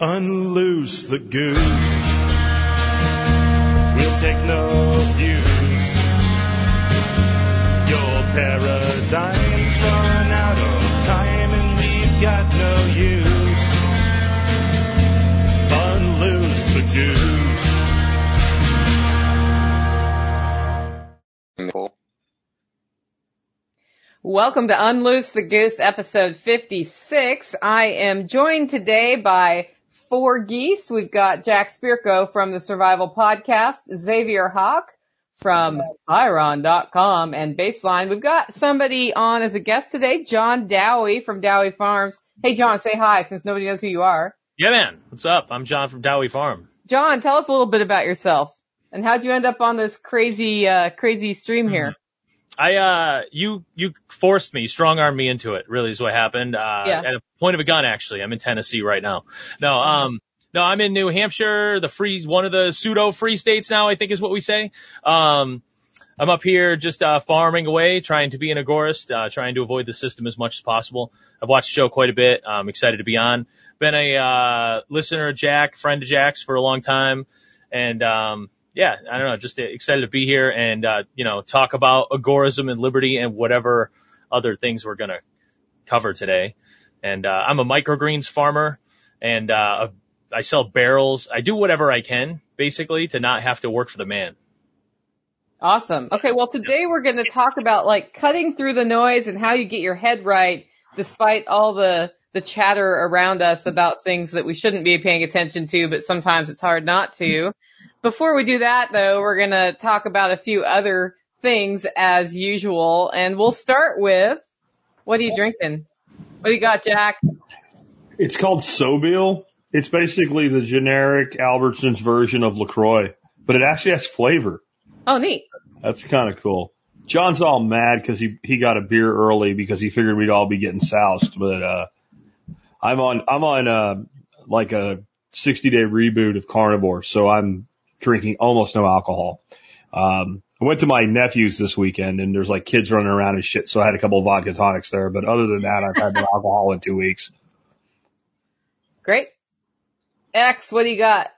Unloose the goose. We'll take no views. Your paradigm's run out of time and we've got no use. Unloose the goose. Welcome to Unloose the Goose episode 56. I am joined today by four geese. We've got Jack Spirko from the Survival Podcast, Xavier Hawk from Iron.com and Baseline. We've got somebody on as a guest today, John Dowie from Dowie Farms. Hey John, say hi since nobody knows who you are. Yeah, man. What's up? I'm John from Dowie Farm. John, tell us a little bit about yourself and how'd you end up on this crazy, uh, crazy stream here? I, uh, you, you forced me, strong armed me into it, really is what happened. Uh, Yeah. at a point of a gun, actually. I'm in Tennessee right now. No, um, no, I'm in New Hampshire, the free, one of the pseudo free states now, I think is what we say. Um, I'm up here just, uh, farming away, trying to be an agorist, uh, trying to avoid the system as much as possible. I've watched the show quite a bit. I'm excited to be on. Been a, uh, listener of Jack, friend of Jack's for a long time. And, um, yeah, I don't know, just excited to be here and, uh, you know, talk about agorism and liberty and whatever other things we're going to cover today. And, uh, I'm a microgreens farmer and, uh, I sell barrels. I do whatever I can basically to not have to work for the man. Awesome. Okay, well today we're going to talk about like cutting through the noise and how you get your head right despite all the the chatter around us about things that we shouldn't be paying attention to, but sometimes it's hard not to. Before we do that though, we're going to talk about a few other things as usual and we'll start with what are you drinking? What do you got, Jack? It's called Sobil. It's basically the generic Albertsons version of LaCroix, but it actually has flavor. Oh, neat. That's kind of cool. John's all mad because he, he got a beer early because he figured we'd all be getting soused, but, uh, I'm on, I'm on, uh, like a 60 day reboot of carnivore. So I'm drinking almost no alcohol. Um, I went to my nephew's this weekend and there's like kids running around and shit. So I had a couple of vodka tonics there, but other than that, I've had no alcohol in two weeks. Great. X, what do you got?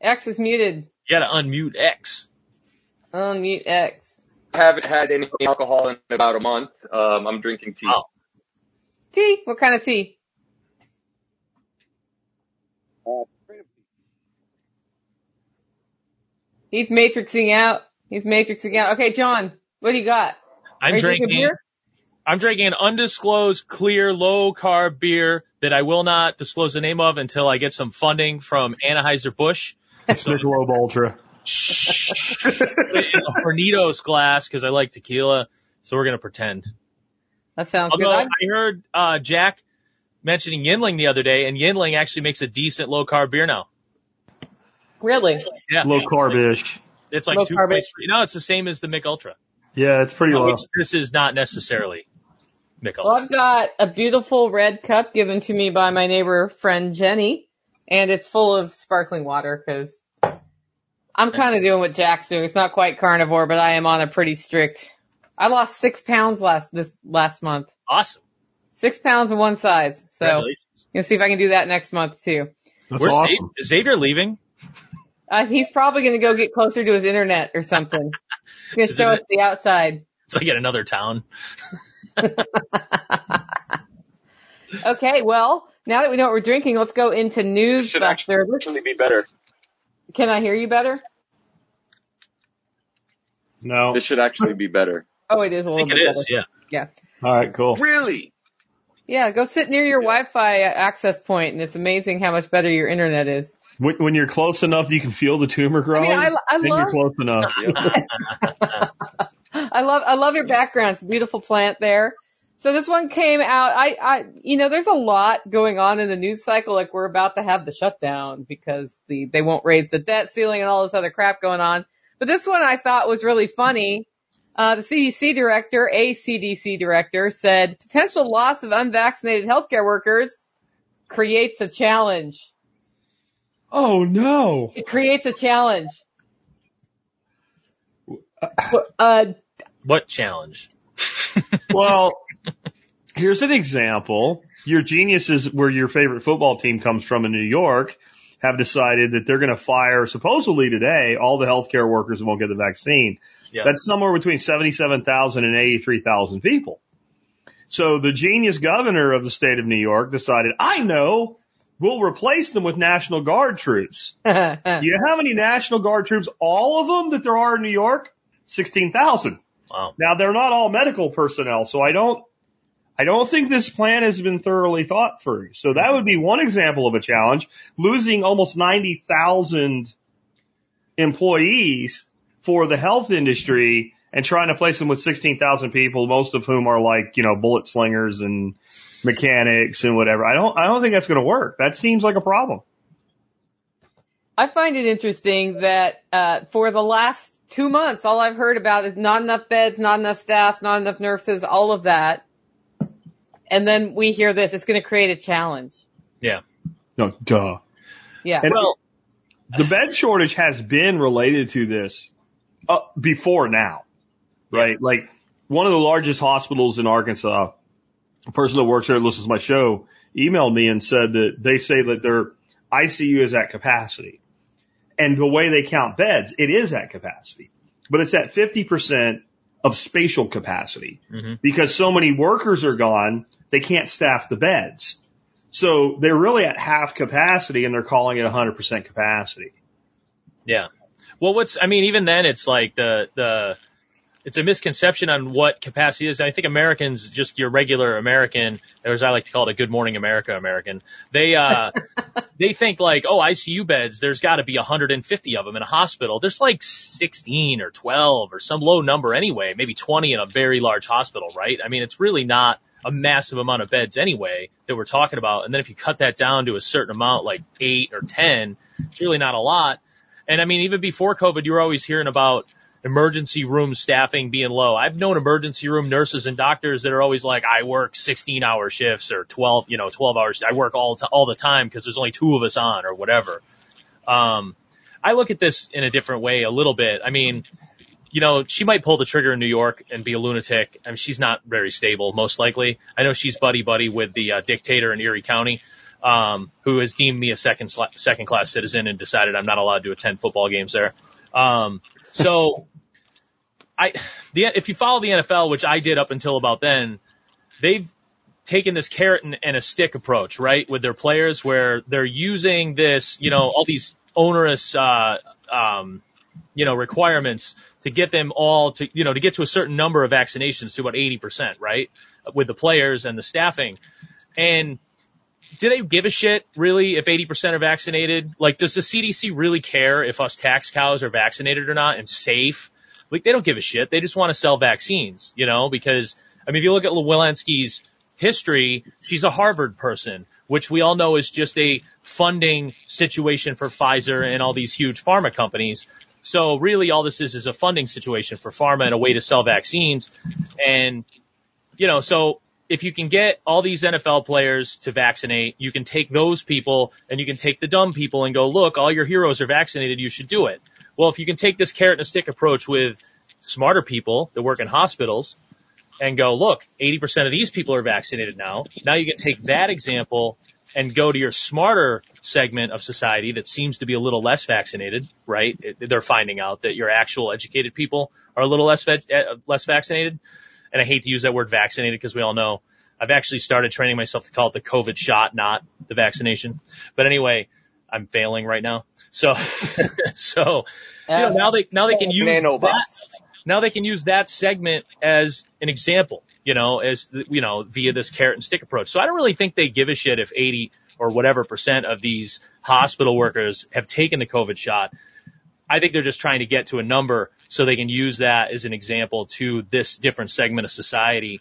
X is muted. You got to unmute X. Unmute X. haven't had any alcohol in about a month. Um, I'm drinking tea. Oh. Tea? What kind of tea? He's matrixing out. He's matrixing out. Okay, John, what do you got? I'm Are you drinking drinking, beer? I'm drinking an undisclosed clear low carb beer that I will not disclose the name of until I get some funding from Anheuser-Busch. It's Michelob Ultra. Shh. in a Hornitos glass because I like tequila. So we're going to pretend. That sounds good. Although I'm- I heard, uh, Jack mentioning Yuengling the other day and Yuengling actually makes a decent low carb beer now. Really? Yeah. Low carbish. It's like Low two carb. points. No, it's the same as the Mick Ultra. Yeah, it's pretty low. Which this is not necessarily Mick Well, Ultra. I've got a beautiful red cup given to me by my neighbor friend Jenny, and it's full of sparkling water because I'm kind of doing what Jack's doing. It's not quite carnivore, but I am on a pretty strict. I lost six pounds last this last month. Awesome. Six pounds in one size. So Congratulations. gonna see if I can do that next month too. That's Where's awesome. Xavier? Is Xavier leaving? Uh, he's probably gonna go get closer to his internet or something. He's gonna show us the outside. It's like in another town. Okay, well, now that we know what we're drinking, let's go into news. should Buster. actually be better. Can I hear you better? No. This should actually be better. Oh, it is a I little think bit it is, better. yeah. All right, cool. Really? Yeah, go sit near your Wi-Fi access point, and it's amazing how much better your internet is. When, when you're close enough, you can feel the tumor growing. I, I then you're love, close enough. I love, I love your background. It's a beautiful plant there. So this one came out. I, I, you know, there's a lot going on in the news cycle. Like we're about to have the shutdown because the they won't raise the debt ceiling and all this other crap going on. But this one I thought was really funny. Uh, the CDC director, a CDC director, said potential loss of unvaccinated healthcare workers creates a challenge. Oh no. It creates a challenge. Uh, What challenge? Well, here's an example. Your geniuses, where your favorite football team comes from in New York, have decided that they're going to fire, supposedly today, all the healthcare workers that won't get the vaccine. Yeah. That's somewhere between 77,000 and 83,000 people. So the genius governor of the state of New York decided, I know, we'll replace them with National Guard troops. You know how many National Guard troops, all of them that there are in New York? 16,000. Wow. Now they're not all medical personnel, so I don't, I don't think this plan has been thoroughly thought through. So that would be one example of a challenge. Losing almost 90,000 employees for the health industry and trying to place them with 16,000 people, most of whom are like, you know, bullet slingers and mechanics and whatever. I don't, I don't think that's going to work. That seems like a problem. I find it interesting that uh, for the last two months, all I've heard about is not enough beds, not enough staff, not enough nurses, all of that. And then we hear this, it's going to create a challenge. Yeah. No, duh. Yeah. And Well, the bed shortage has been related to this uh, before now, right? Like one of the largest hospitals in Arkansas, a person that works there that listens to my show emailed me and said that they say that their ICU is at capacity. And the way they count beds, it is at capacity, but it's at 50% of spatial capacity Mhm. because so many workers are gone, they can't staff the beds. So they're really at half capacity and they're calling it 100% capacity. Yeah. Well, what's, I mean, even then it's like the, the, it's a misconception on what capacity is. I think Americans, just your regular American, or as I like to call it, a good morning America American, they, uh, they think like, oh, ICU beds, there's got to be 150 of them in a hospital. There's like 16 or 12 or some low number anyway, maybe 20 in a very large hospital, right? I mean, it's really not a massive amount of beds anyway that we're talking about. And then if you cut that down to a certain amount, like eight or 10, it's really not a lot. And I mean, even before COVID, you were always hearing about emergency room staffing being low. I've known emergency room nurses and doctors that are always like, I work 16 hour shifts or 12, you know, 12 hours. I work all, t- all the time because there's only two of us on or whatever. Um, I look at this in a different way a little bit. I mean, you know, she might pull the trigger in New York and be a lunatic. I mean, she's not very stable, most likely. I know she's buddy buddy with the uh, dictator in Erie County, um, who has deemed me a second sla- second class citizen and decided I'm not allowed to attend football games there. Um, so, I the if you follow the NFL, which I did up until about then, they've taken this carrot and, and a stick approach, right, with their players, where they're using this, you know, all these onerous, uh, um, you know, requirements to get them all to, you know, to get to a certain number of vaccinations to about 80%, right? With the players and the staffing. And do they give a shit really if 80% are vaccinated? Like, does the CDC really care if us tax cows are vaccinated or not and safe? Like, they don't give a shit. They just want to sell vaccines, you know, because, I mean, if you look at Walensky's history, she's a Harvard person, which we all know is just a funding situation for Pfizer and all these huge pharma companies. So really all this is is a funding situation for pharma and a way to sell vaccines. And, you know, so if you can get all these NFL players to vaccinate, you can take those people and you can take the dumb people and go, look, all your heroes are vaccinated. You should do it. Well, if you can take this carrot and stick approach with smarter people that work in hospitals and go, look, 80% of these people are vaccinated now. Now you can take that example and go to your smarter segment of society that seems to be a little less vaccinated, right? They're finding out that your actual educated people are a little less uh, less vaccinated. And I hate to use that word vaccinated because we all know I've actually started training myself to call it the COVID shot, not the vaccination. But anyway, I'm failing right now. So, so you know, now they now they can use that now they can use that segment as an example, you know, as, you know, via this carrot and stick approach. So I don't really think they give a shit if 80 or whatever percent of these hospital workers have taken the COVID shot. I think they're just trying to get to a number so they can use that as an example to this different segment of society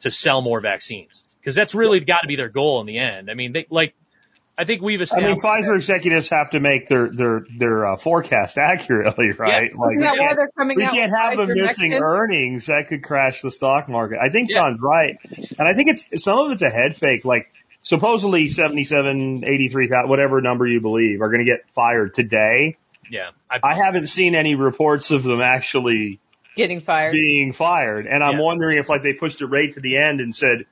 to sell more vaccines. Cause that's really got to be their goal in the end. I mean, they, like, I think we've established. I mean, Pfizer executives have to make their their their uh, forecast accurately, right? Like Isn't we that why they're coming we out can't have them missing earnings. That could crash the stock market. I think Yeah. John's right, and I think it's some of it's a head fake. Like supposedly 77, 83, whatever number you believe, are going to get fired today. Yeah. I, I haven't seen any reports of them actually Getting fired. being fired, and I'm Yeah. wondering if like they pushed it right to the end and said,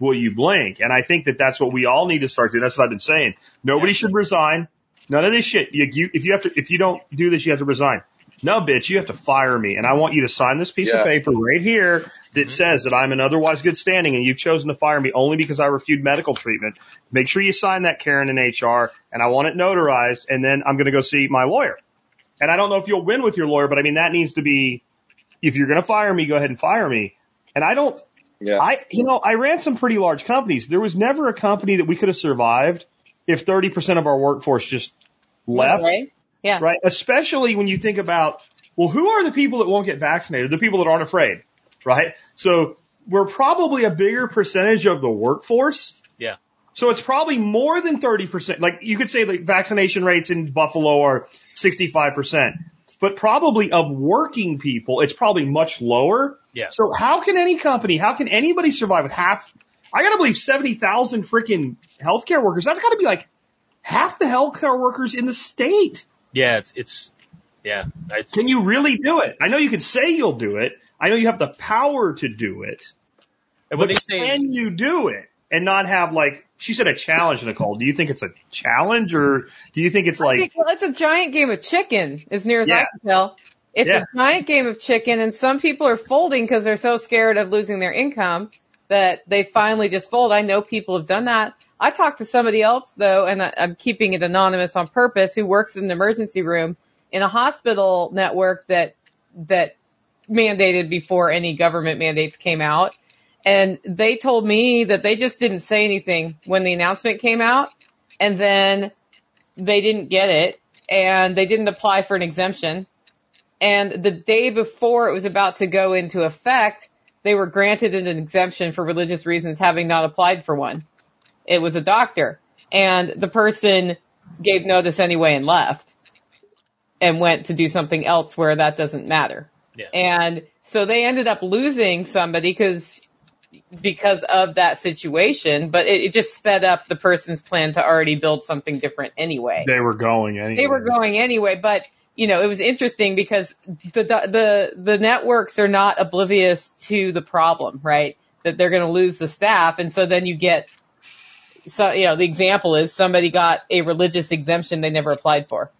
will you blink? And I think that that's what we all need to start doing. That's what I've been saying. Nobody should resign. None of this shit. You, you, if you have to, if you don't do this, you have to resign. No, bitch, you have to fire me. And I want you to sign this piece Yeah. of paper right here that mm-hmm. says that I'm in otherwise good standing and you've chosen to fire me only because I refused medical treatment. Make sure you sign that, Karen, in HR, and I want it notarized, and then I'm going to go see my lawyer. And I don't know if you'll win with your lawyer, but I mean, that needs to be, if you're going to fire me, go ahead and fire me. And I don't, Yeah. I, you know, I ran some pretty large companies. There was never a company that we could have survived if 30% of our workforce just left Right? Yeah. right? Especially when you think about, well, who are the people that won't get vaccinated? The people that aren't afraid, right? So we're probably a bigger percentage of the workforce. Yeah. So it's probably more than 30%. Like you could say like vaccination rates in Buffalo are 65%, but probably of working people, it's probably much lower. Yeah. So how can any company, how can anybody survive with half, I gotta believe 70,000 freaking healthcare workers. That's gotta be like half the healthcare workers in the state. Yeah, it's it's yeah, it's Can you really do it? I know you can say you'll do it. I know you have the power to do it. and when But they say can you do it and not have like she said a challenge, Nicole? Do you think it's a challenge or do you think it's like think, well, it's a giant game of chicken, as near as I can tell. It's Yeah. a giant game of chicken, and some people are folding because they're so scared of losing their income that they finally just fold. I know people have done that. I talked to somebody else though, and I'm keeping it anonymous on purpose, who works in an emergency room in a hospital network that that mandated before any government mandates came out. And they told me that they just didn't say anything when the announcement came out. And then they didn't get it and they didn't apply for an exemption. And the day before it was about to go into effect, they were granted an exemption for religious reasons having not applied for one. It was a doctor and the person gave notice anyway and left and went to do something else where that doesn't matter. Yeah. And so they ended up losing somebody because because of that situation, but it, it just sped up the person's plan to already build something different anyway. they were going anyway? They were going anyway, but you know, it was interesting because the the the networks are not oblivious to the problem, right? That they're going to lose the staff, and so then you get so you know the example is somebody got a religious exemption they never applied for.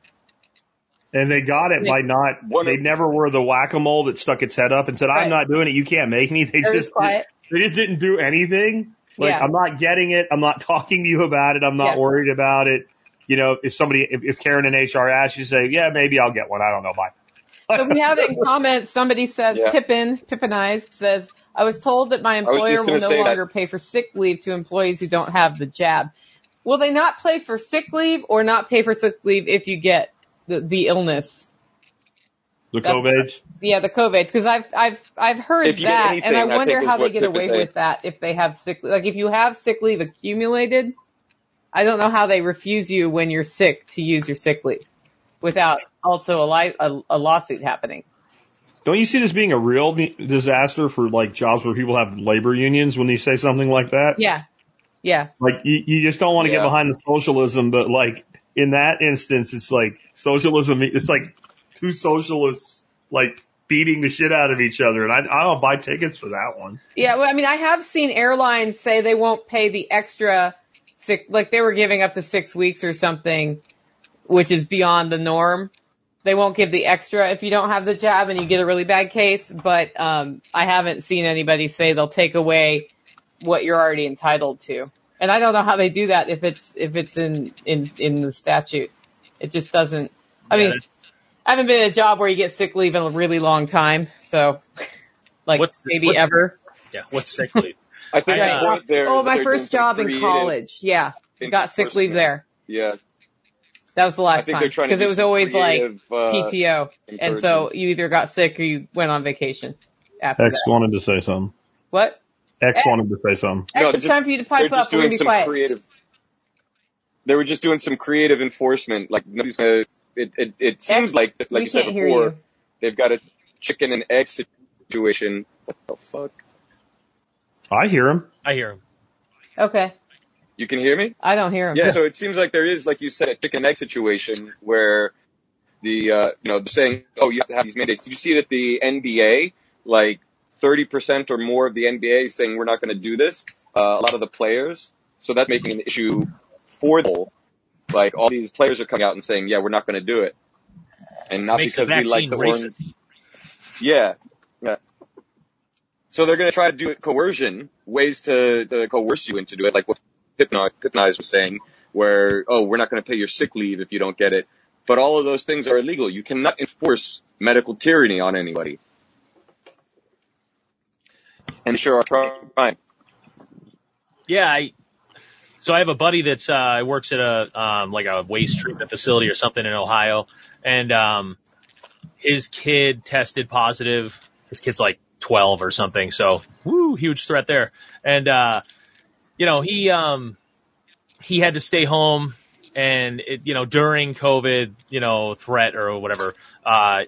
And they got it by not. One they never were the whack a mole that stuck its head up and said, "I'm Right. not doing it. You can't make me." They They're just just quiet. they just didn't do anything. Like Yeah. I'm not getting it. I'm not talking to you about it. I'm not Yeah. worried about it. You know, if somebody, if, if Karen in HR asks you, say, "Yeah, maybe I'll get one." I don't know. Bye. So we have it in comments. Somebody says Yeah. Pippin, Pippinized says, I was told that my employer will no say that. longer pay for sick leave to employees who don't have the jab. Will they not pay for sick leave or not pay for sick leave if you get the, the illness? The That's- COVID. Yeah, the COVID. Because I've I've I've heard If that, anything, and I I wonder think how they get away saying. with that if they have sick. Like if you have sick leave accumulated, I don't know how they refuse you when you're sick to use your sick leave without also a, li- a, a lawsuit happening. Don't you see this being a real disaster for like jobs where people have labor unions when you say something like that? Yeah, yeah. Like you, you just don't want to Yeah. get behind the socialism, but like in that instance, it's like socialism. It's like two socialists like beating the shit out of each other, and I, I don't buy tickets for that one. Yeah, well, I mean, I have seen airlines say they won't pay the extra six, like they were giving up to six weeks or something, which is beyond the norm. They won't give the extra if you don't have the jab and you get a really bad case, but um, I haven't seen anybody say they'll take away what you're already entitled to. And I don't know how they do that if it's if it's in in in the statute. It just doesn't. I Yeah, mean, that's- I haven't been in a job where you get sick leave in a really long time, so like What's- maybe what's- ever. yeah, what's sick leave? I think Right. the point there Oh, my first job in college. Yeah. Got sick leave there. Yeah, That was the I last think time. they're trying to Because it was some always like creative, uh, PTO. And so you either got sick or you went on vacation after X that. wanted to say something. What? X X. wanted to say something. No, X, they're it's just- time for you to they're pipe just up. We're doing be some quiet. creative. They were just doing some creative enforcement. Like nobody's gonna. It it, it seems X, like like you said before, you. they've got a chicken and egg situation. What the fuck? I hear him. I hear him. Okay. You can hear me? I don't hear him. Yeah. So it seems like there is, like you said, a chicken egg situation where the uh, you know they're saying, oh, you have to have these mandates. Did you see that the NBA, like 30% or more of the NBA, is saying we're not going to do this? uh, a lot of the players. So that's making an issue for the whole. Like all these players are coming out and saying, yeah, we're not going to do it. And not Makes because we like the racist. orange. Yeah. Yeah. So they're going to try to do it coercion, ways to, to coerce you into do it, like what Hypno- Hypnotize was saying, where, oh, we're not going to pay your sick leave if you don't get it. But all of those things are illegal. You cannot enforce medical tyranny on anybody. And sure are trying. Yeah, I, so I have a buddy that's uh works at a um like a waste treatment facility or something in Ohio, and um his kid tested positive. His kid's like 12 or something, so woo, huge threat there. And uh you know, he um he had to stay home and it, you know, during COVID, you know, threat or whatever, uh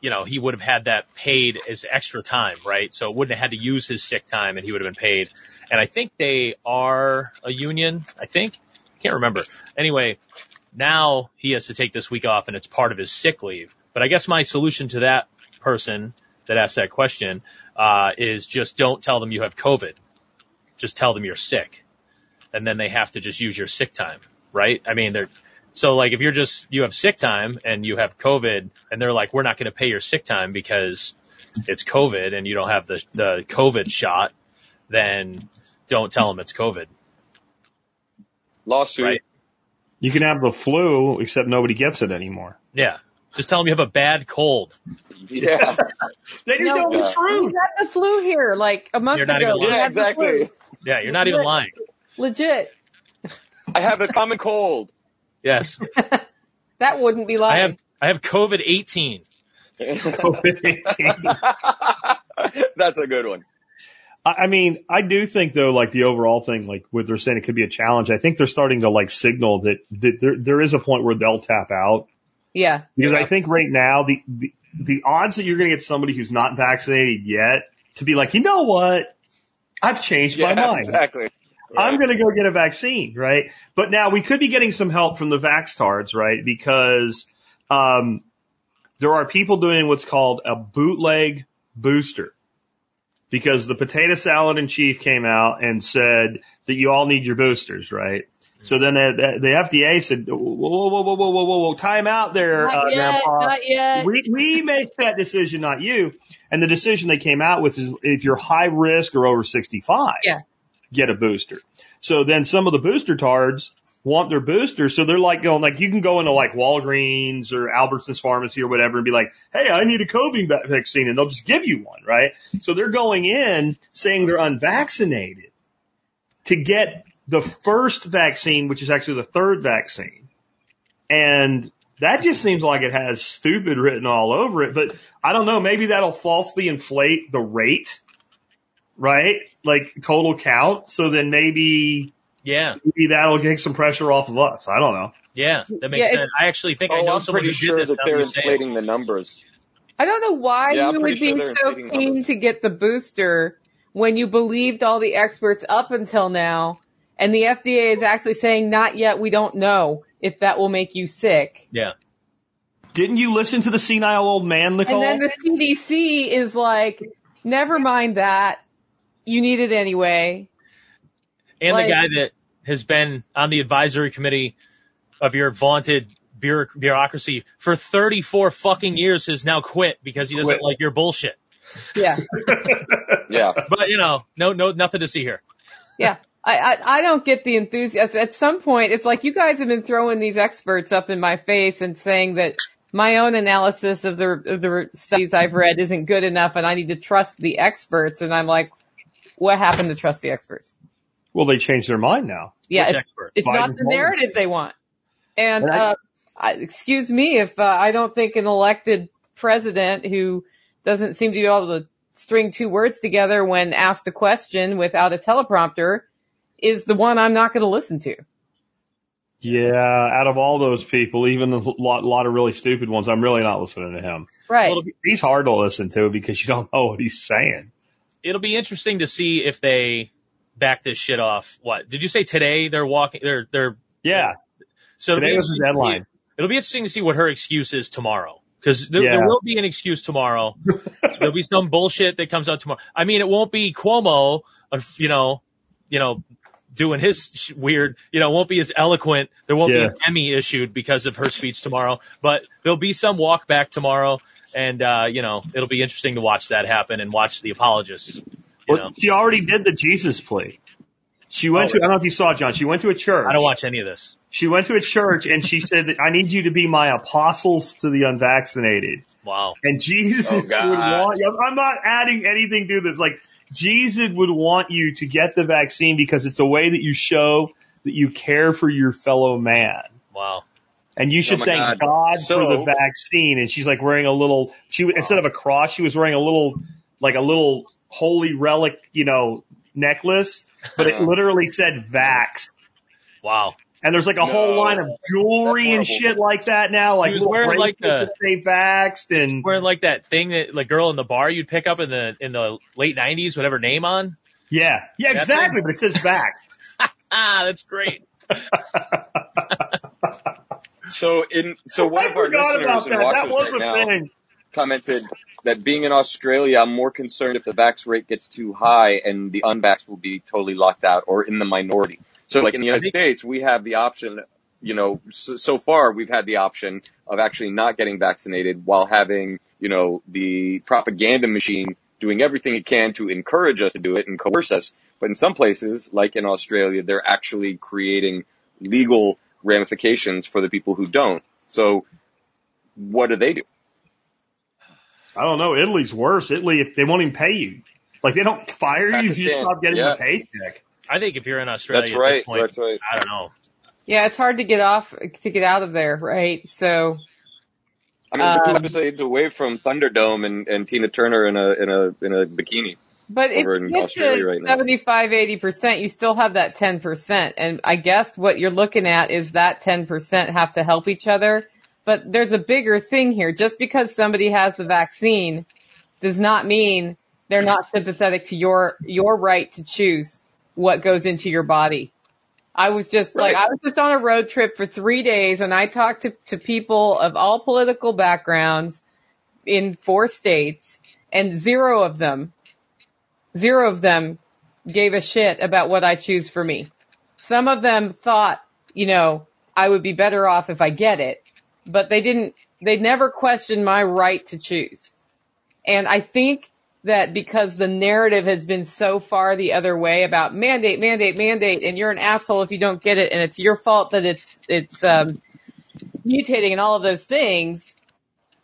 you know, he would have had that paid as extra time, right? So wouldn't have had to use his sick time and he would have been paid. And I think they are a union. I think. Can't remember. Anyway, now he has to take this week off and it's part of his sick leave. But I guess my solution to that person that asked that question, uh, is just don't tell them you have COVID. Just tell them you're sick. And then they have to just use your sick time, right? I mean, they're, so like if you're just, you have sick time and you have COVID and they're like, we're not going to pay your sick time because it's COVID and you don't have the, the COVID shot, then don't tell them it's COVID. Lawsuit. Right. You can have the flu, except nobody gets it anymore. Yeah. Just tell them you have a bad cold. Yeah. They No, tell the truth. We had the flu here like a month You're not ago. even yeah, exactly. Flu. Yeah. You're not even lying. Legit. I have a common cold. Yes. That wouldn't be lying. I have, I have COVID 18. That's a good one. I I mean, I do think though, like the overall thing, like what they're saying, it could be a challenge. I think they're starting to like signal that, that there, there is a point where they'll tap out yeah. because Yeah. I think right now the, the, the odds that you're going to get somebody who's not vaccinated yet to be like, you know what? I've changed my mind. exactly. I'm going to go get a vaccine, right? But now we could be getting some help from the Vaxtards, right? Because, um, there are people doing what's called a bootleg booster. Because the potato salad in chief came out and said that you all need your boosters, right? So then the, the FDA said, whoa, whoa, whoa, whoa, whoa, whoa, whoa, whoa, time out there, Not uh, yet. Grandpa. Not yet. We, we make that decision, not you. And the decision they came out with is if you're high risk or over 65, Yeah. get a booster. So then some of the booster tards want their booster. So they're like going, like you can go into like Walgreens or Albertsons pharmacy or whatever and be like, Hey, I need a COVID vaccine and they'll just give you one, right? So they're going in saying they're unvaccinated to get the first vaccine, which is actually the third vaccine. And that just seems like it has stupid written all over it, but I don't know. Maybe that'll falsely inflate the rate, right? Like total count. So then maybe, Yeah. maybe that'll take some pressure off of us. I don't know. Yeah. That makes Yeah, sense. I actually think I Oh, know I'm someone pretty who did sure this. that they're you say inflating the numbers. I don't know why Yeah, you would pretty sure be so keen numbers. to get the booster when you believed all the experts up until now, and the FDA is actually saying not yet. We don't know if that will make you sick. Yeah. Didn't you listen to the senile old man, Nicole? And then the CDC is like, never mind that. You need it anyway. And Like- the guy that has been on the advisory committee of your vaunted bureau- bureaucracy for 34 fucking years has now quit because he doesn't Quit. like your bullshit. Yeah. Yeah. But you know, no, no, nothing to see here. Yeah. I, I, I don't get the enthusiasm. At some point, it's like you guys have been throwing these experts up in my face and saying that my own analysis of the, of the studies I've read isn't good enough and I need to trust the experts. And I'm like, what happened to trust the experts? well, they changed their mind now. Yeah. Which It's, expert? it's Biden not the told narrative they want. And, And I- uh, I, excuse me if uh, I don't think an elected president who doesn't seem to be able to string two words together when asked a question without a teleprompter is the one I'm not going to listen to. Yeah, out of all those people, even a lot, lot of really stupid ones, I'm really not listening to him. Right. Well, be, He's hard to listen to because you don't know what he's saying. it'll be interesting to see if they back this shit off. What did you say today? They're walking. They're they're Yeah, so it'll be today was the interesting to see- deadline. It'll be interesting to see what her excuse is tomorrow. Cause there, Yeah. there will be an excuse tomorrow. There'll be some bullshit that comes out tomorrow. I mean, it won't be Cuomo, of, you know, you know, doing his sh- weird, you know, won't be as eloquent. There won't Yeah. be an Emmy issued because of her speech tomorrow, but there'll be some walk back tomorrow. And, uh, you know, it'll be interesting to watch that happen and watch the apologists, Well, know. she already did the Jesus plea. She went Oh, to, I don't know if you saw it, John. She went to a church. I don't watch any of this. She went to a church and she said, that, I need you to be my apostles to the unvaccinated. Wow. And Jesus Oh, would want, I'm not adding anything to this. Like, Jesus would want you to get the vaccine because it's a way that you show that you care for your fellow man. Wow. And you oh should Oh thank God. God, So- for the vaccine. And she's like wearing a little, she, instead of a cross, she was wearing a little, like a little holy relic, you know, necklace, but it literally said vax. Wow. And there's like a whole line of jewelry and shit like that now, like was little wearing, like, bracelets that say vaxxed and Wearing like that thing that like girl in the bar you'd pick up in the, in the late nineties, whatever name on. yeah, yeah, That exactly. But it says vax. Ah, that's great. So in so one I of our forgot about listeners and that. That watchers was right a now thing. commented that being in Australia, I'm more concerned if the vax rate gets too high and the unvax will be totally locked out or in the minority. So like in the United States, we have the option, you know, so, so far we've had the option of actually not getting vaccinated while having, you know, the propaganda machine doing everything it can to encourage us to do it and coerce us. But in some places, like in Australia, they're actually creating legal ramifications for the people who don't. So what do they do? I don't know. Italy's worse. Italy, they won't even pay you. Like they don't fire you, you just stop getting yeah. the paycheck. I think if you're in Australia That's at right. this point, That's right. I don't know. Yeah, it's hard to get off, to get out of there, right? So, I mean, we're two Um, episodes away from Thunderdome and, and Tina Turner in a in a in a bikini. but if Over you get to right 75, 80%, you still have that 10%. And I guess what you're looking at is that 10% have to help each other. But there's a bigger thing here. Just because somebody has the vaccine does not mean they're not sympathetic to your, your right to choose what goes into your body. I was just like, I was just on a road trip for three days and I talked to, to people of all political backgrounds in four states and zero of them, zero of them gave a shit about what I choose for me. Some of them thought, you know, I would be better off if I get it, but they didn't, they never questioned my right to choose. And I think that because the narrative has been so far the other way about mandate, mandate, mandate, and you're an asshole if you don't get it, and it's your fault that it's it's um, mutating and all of those things,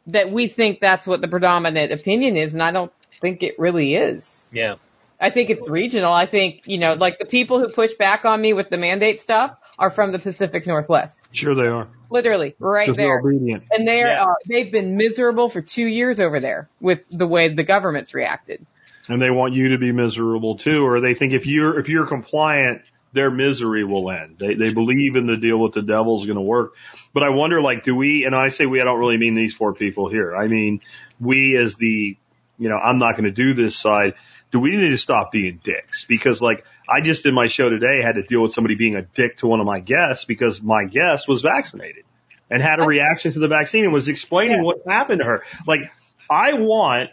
that we think that's what the predominant opinion is, and I don't think it really is. Yeah. I think it's regional. I think you know, like the people who push back on me with the mandate stuff are from the Pacific Northwest, Sure they are. literally right they're there. obedient. And they're, Yeah. uh, they've been miserable for two years over there with the way the government's reacted. And they want you to be miserable too, or they think if you're, if you're compliant, their misery will end. They, they believe in the deal with the devil's going to work. But I wonder, like, do we, and I say we, I don't really mean these four people here. I mean, we as the, you know, I'm not going to do this side. Do we need to stop being dicks? Because like, I just in my show today had to deal with somebody being a dick to one of my guests because my guest was vaccinated and had a reaction to the vaccine and was explaining Yeah. what happened to her. Like, I want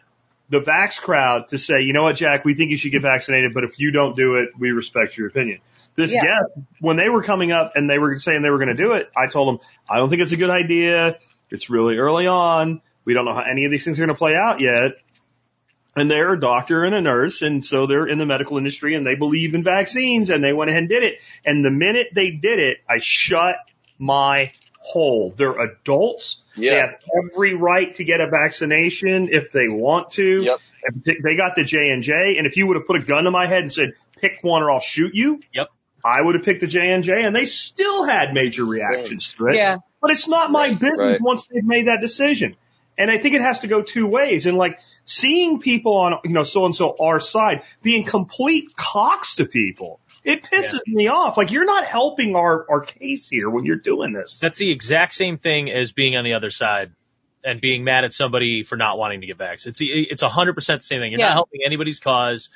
the vax crowd to say, you know what, Jack, we think you should get vaccinated, but if you don't do it, we respect your opinion. This Yeah. guest, when they were coming up and they were saying they were going to do it, I told them, I don't think it's a good idea. It's really early on. We don't know how any of these things are going to play out yet. And they're a doctor and a nurse, and so they're in the medical industry and they believe in vaccines and they went ahead and did it. And the minute they did it, I shut my hole. They're adults. They have every right to get a vaccination if they want to. Yep. And They got the J and J, and if you would have put a gun to my head and said, "Pick one or I'll shoot you," Yep. I would have picked the J and J, and they still had major reactions to it. Yeah. But it's not my Right, business right. once they've made that decision. And I think it has to go two ways. And like seeing people on, you know, so and so our side being complete cocks to people, it pisses me off. Like you're not helping our, our case here when you're doing this. That's the exact same thing as being on the other side and being mad at somebody for not wanting to get vax. It's it's a hundred percent the same thing. You're Yeah. not helping anybody's cause.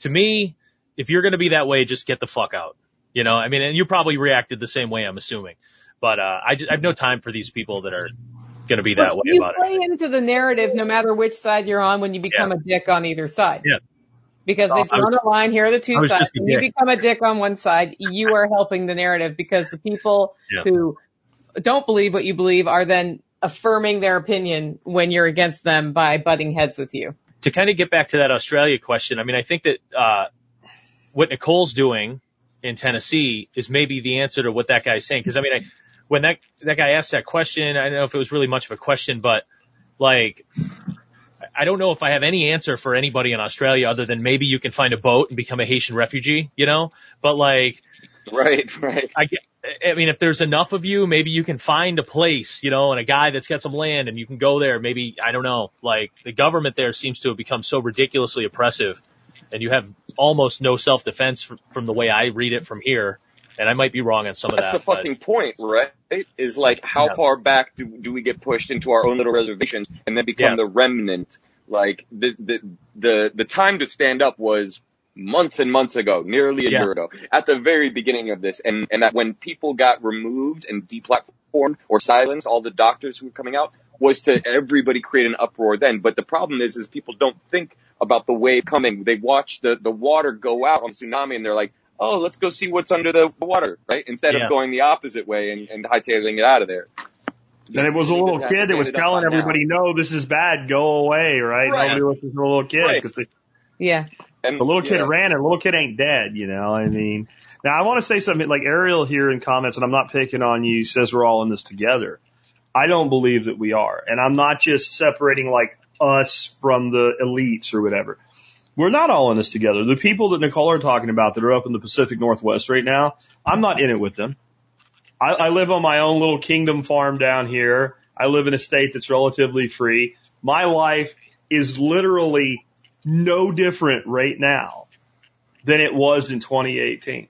To me, if you're going to be that way, just get the fuck out. You know, I mean, and you probably reacted the same way, I'm assuming. But uh, I, just, I have no time for these people that are going to be that way you about play it. into the narrative no matter which side you're on when you become a dick on either side. Yeah. because they've I was- drawn a line. Here are the two sides. When you become a dick on one side, you are helping the narrative because the people Yeah. who don't believe what you believe are then affirming their opinion when you're against them by butting heads with you. to kind of get back to that Australia question, I mean, I think that uh, what Nicole's doing in Tennessee is maybe the answer to what that guy's saying. Because I mean, I, when that that guy asked that question, I don't know if it was really much of a question, but like, I don't know if I have any answer for anybody in Australia other than maybe you can find a boat and become a Haitian refugee, you know. But like, Right, right. I I mean, if there's enough of you, maybe you can find a place, you know, and a guy that's got some land and you can go there. Maybe, I don't know, like the government there seems to have become so ridiculously oppressive and you have almost no self-defense from, from the way I read it from here. And I might be wrong on some of That's that. That's the fucking point, right? Is like how Yeah. far back do, do we get pushed into our own little reservations and then become Yeah. the remnant? Like the the the the time to stand up was months and months ago, nearly a Yeah. year ago, at the very beginning of this, and and that when people got removed and deplatformed or silenced, all the doctors who were coming out was to everybody create an uproar then. But the problem is, is people don't think about the wave coming. They watch the the water go out on tsunami, and they're like, oh, let's go see what's under the water, right? Instead Yeah. of going the opposite way and, and hightailing it out of there. And it was a little kid that was telling everybody, no, this is bad, go away, right? Right. Nobody listens to the little kid Right. because the, Yeah. And the little kid yeah. ran and the little kid ain't dead, you know, I mean. Now I want to say something like Ariel here in comments, and I'm not picking on you, says we're all in this together. I don't believe that we are. And I'm not just separating like us from the elites or whatever. We're not all in this together. The people that Nicole are talking about that are up in the Pacific Northwest right now, I'm not in it with them. I, I live on my own little kingdom farm down here. I live in a state that's relatively free. My life is literally no different right now than it was in 2018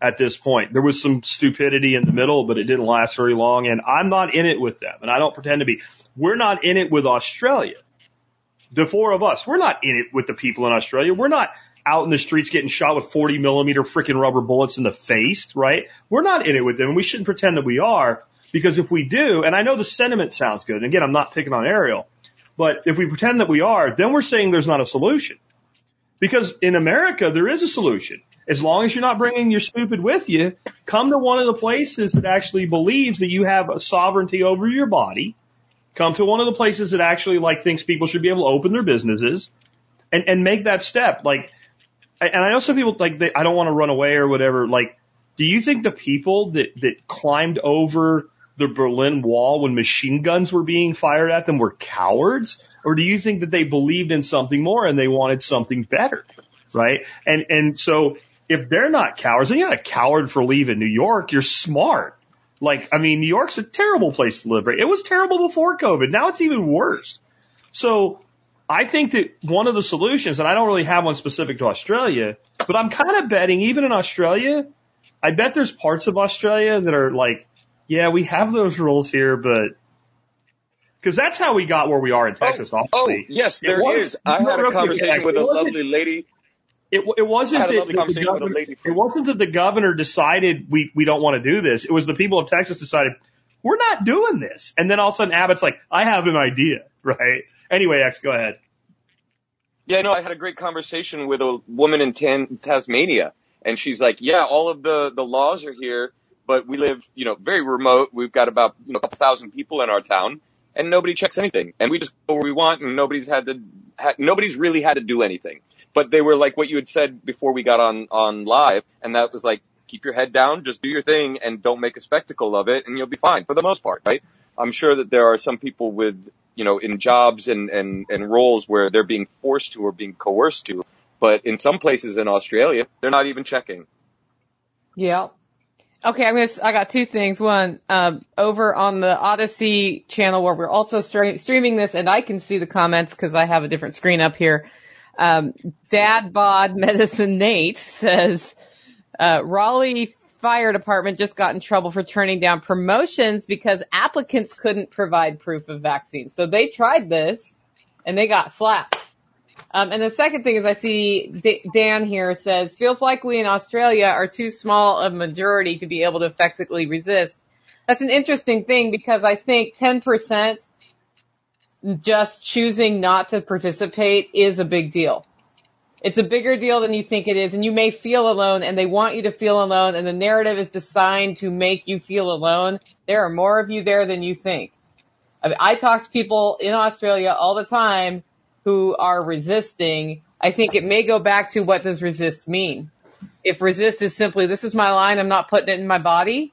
at this point. There was some stupidity in the middle, but it didn't last very long. And I'm not in it with them and I don't pretend to be. We're not in it with Australia. The four of us, we're not in it with the people in Australia. We're not out in the streets getting shot with 40 millimeter freaking rubber bullets in the face, right? We're not in it with them. We shouldn't pretend that we are because if we do, and I know the sentiment sounds good. And again, I'm not picking on Ariel, but if we pretend that we are, then we're saying there's not a solution. Because in America, there is a solution. As long as you're not bringing your stupid with you, come to one of the places that actually believes that you have a sovereignty over your body. Come to one of the places that actually like thinks people should be able to open their businesses and, and make that step. Like, and I know some people like, they, I don't want to run away or whatever. Like, do you think the people that, that climbed over the Berlin Wall when machine guns were being fired at them were cowards? Or do you think that they believed in something more and they wanted something better? Right? And, and so if they're not cowards, then you're not a coward for leaving New York. You're smart. Like, I mean, New York's a terrible place to live. Right? It was terrible before COVID. Now it's even worse. So I think that one of the solutions, and I don't really have one specific to Australia, but I'm kind of betting even in Australia, I bet there's parts of Australia that are like, yeah, we have those rules here, but because that's how we got where we are in oh, Texas. Oh, obviously, yes, there was- is. I had a conversation with a lovely lady. It, it wasn't that the conversation with a governor, it wasn't that the governor decided we we don't want to do this. It was the people of Texas decided we're not doing this, and then all of a sudden Abbott's like, I have an idea, right? Anyway, X, go ahead. Yeah, no, I had a great conversation with a woman in Tan- Tasmania, and she's like, "Yeah, all of the the laws are here, but we live, you know, very remote. We've got about you know a couple thousand people in our town, and nobody checks anything, and we just go where we want, and nobody's had to, ha- nobody's really had to do anything. But they were like what you had said before we got on on live, and that was like, keep your head down, just do your thing, and don't make a spectacle of it, and you'll be fine for the most part, right? I'm sure that there are some people with, you know, in jobs and, and, and roles where they're being forced to or being coerced to. But in some places in Australia, they're not even checking. Yeah. Okay, I'm gonna. I got two things. One, um, over on the Odysee channel where we're also stre- streaming this, and I can see the comments because I have a different screen up here. Um, Dad Bod Medicine Nate says uh, Raleigh Fire Department just got in trouble for turning down promotions because applicants couldn't provide proof of vaccine. So they tried this, and they got slapped. Um, and the second thing is I see D- Dan here says, feels like we in Australia are too small a majority to be able to effectively resist. That's an interesting thing because I think 10% just choosing not to participate is a big deal. It's a bigger deal than you think it is, and you may feel alone, and they want you to feel alone, and the narrative is designed to make you feel alone. There are more of you there than you think. I, mean, I talk to people in Australia all the time who are resisting. I think it may go back to what does resist mean? If resist is simply, this is my line, I'm not putting it in my body,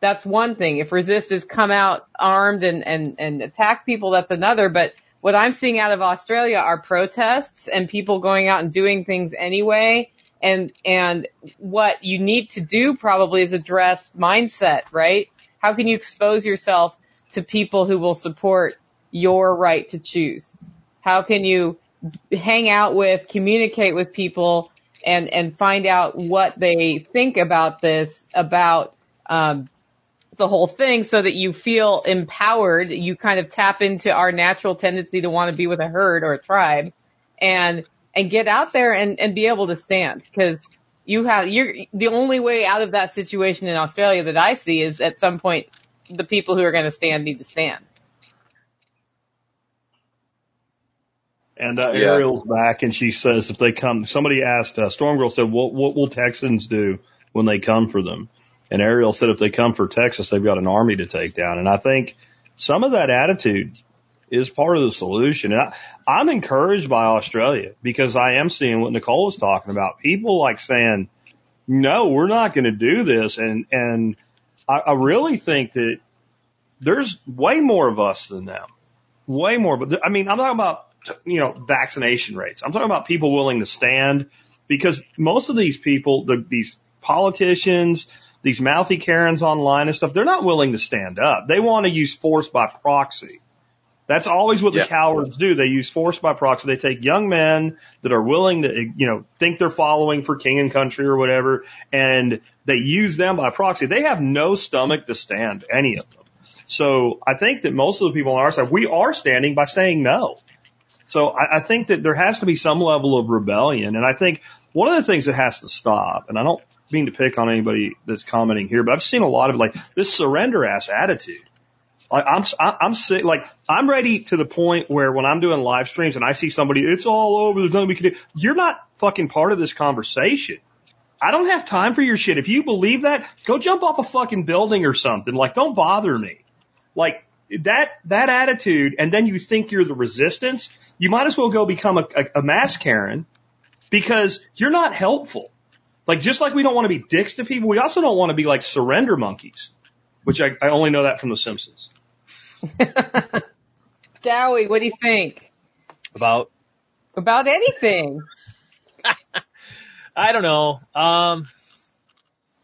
that's one thing. If resist is come out armed and, and, and attack people, that's another. But what I'm seeing out of Australia are protests and people going out and doing things anyway. And, and what you need to do probably is address mindset, right? How can you expose yourself to people who will support your right to choose? How can you hang out with, communicate with people and, and find out what they think about this, about, um, the whole thing so that you feel empowered. You kind of tap into our natural tendency to want to be with a herd or a tribe and, and get out there and, and be able to stand because you have, you're the only way out of that situation in Australia that I see is at some point the people who are going to stand need to stand. And uh, yeah. Ariel's back, and she says if they come, somebody asked, uh, Storm Girl said, what, what will Texans do when they come for them? And Ariel said if they come for Texas, they've got an army to take down. And I think some of that attitude is part of the solution. And I, I'm encouraged by Australia because I am seeing what Nicole was talking about. People like saying, no, we're not going to do this. And, and I, I really think that there's way more of us than them. Way more. But I mean, I'm talking about, you know, vaccination rates. I'm talking about people willing to stand because most of these people, the, these politicians, these mouthy Karens online and stuff, they're not willing to stand up. They want to use force by proxy. That's always what the cowards do. They use force by proxy. They take young men that are willing to, you know, think they're following for king and country or whatever, and they use them by proxy. They have no stomach to stand any of them. So I think that most of the people on our side, we are standing by saying no. So I, I think that there has to be some level of rebellion. And I think one of the things that has to stop, and I don't mean to pick on anybody that's commenting here, but I've seen a lot of like this surrender ass attitude. Like I'm, I'm sick. Like I'm ready to the point where when I'm doing live streams and I see somebody, it's all over. There's nothing we can do. You're not fucking part of this conversation. I don't have time for your shit. If you believe that, go jump off a fucking building or something. Like don't bother me. Like that, that attitude. And then you think you're the resistance. You might as well go become a, a, a mass Karen because you're not helpful. Like just like we don't want to be dicks to people, we also don't want to be like surrender monkeys, which I, I only know that from The Simpsons. Dowie, what do you think about about anything? I don't know. Um,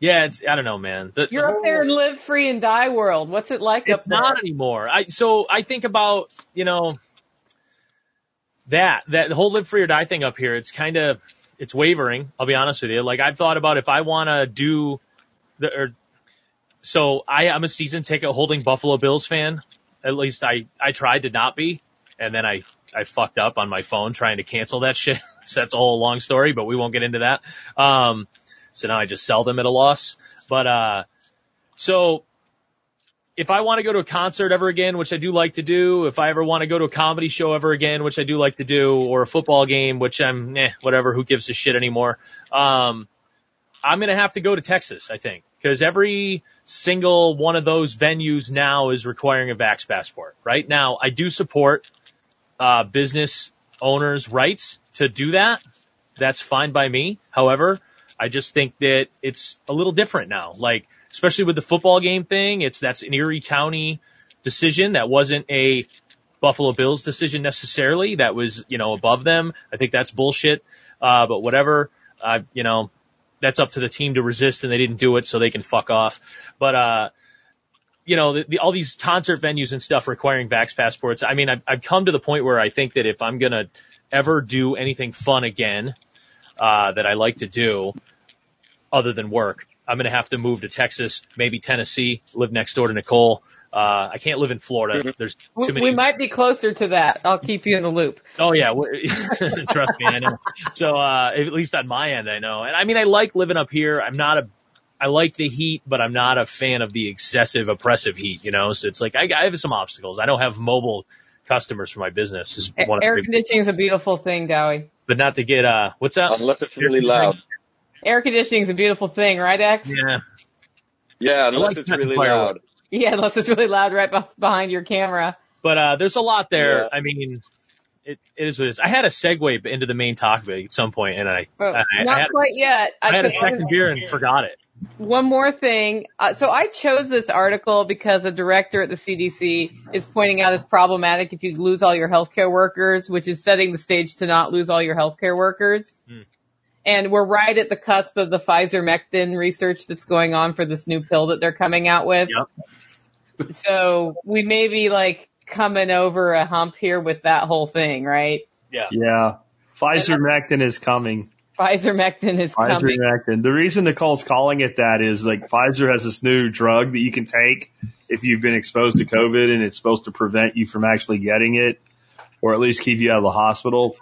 yeah, it's I don't know, man. The, You're the up there in live free and die world. What's it like it's up there? not anymore. I so I think about you know that that whole live free or die thing up here. It's kind of it's wavering. I'll be honest with you. Like I've thought about if I want to do the, or, so I, I'm a season ticket holding Buffalo Bills fan. At least I, I tried to not be. And then I, I fucked up on my phone trying to cancel that shit. so that's a whole long story, but we won't get into that. Um, so now I just sell them at a loss. But, uh, so if I want to go to a concert ever again, which I do like to do, if I ever want to go to a comedy show ever again, which I do like to do, or a football game, which I'm, eh, whatever, who gives a shit anymore. Um, I'm going to have to go to Texas, I think, because every single one of those venues now is requiring a Vax passport. Right now, I do support, uh, business owners' rights to do that. That's fine by me. However, I just think that it's a little different now. Like, especially with the football game thing. It's that's an Erie County decision. That wasn't a Buffalo Bills decision necessarily. That was, you know, above them. I think that's bullshit. Uh, but whatever, uh, you know, that's up to the team to resist and they didn't do it so they can fuck off. But, uh, you know, the, the, all these concert venues and stuff requiring vax passports. I mean, I've, I've come to the point where I think that if I'm to ever do anything fun again, uh, that I like to do other than work, I'm going to have to move to Texas, maybe Tennessee, live next door to Nicole. Uh, I can't live in Florida. Mm-hmm. There's too many. We might be closer to that. I'll keep you in the loop. Oh yeah. Trust me. I know. So, uh, at least on my end, I know. And I mean, I like living up here. I'm not a, I like the heat, but I'm not a fan of the excessive oppressive heat, you know? So it's like, I, I have some obstacles. I don't have mobile customers for my business is one Air of the, conditioning is a beautiful thing, Dowie. but not to get, uh, what's that? Unless it's really loud. Air conditioning is a beautiful thing, right, X? Yeah. Yeah, unless like it's really firework. loud. Yeah, unless it's really loud right behind your camera. But, uh, there's a lot there. Yeah. I mean, it, it is what it is. I had a segue into the main topic at some point and I, But I, not I had, quite yet. I had a second beer and forgot it. One more thing. Uh, so I chose this article because a director at the CDC is pointing out it's problematic if you lose all your healthcare workers, which is setting the stage to not lose all your healthcare workers. Hmm. And we're right at the cusp of the Pfizer Mectin research that's going on for this new pill that they're coming out with. Yep. so we may be like coming over a hump here with that whole thing, right? Yeah. Yeah. Pfizer Mectin is coming. Pfizer Mectin is Pfizer coming. Mectin. The reason Nicole's calling it that is like Pfizer has this new drug that you can take if you've been exposed to COVID and it's supposed to prevent you from actually getting it or at least keep you out of the hospital.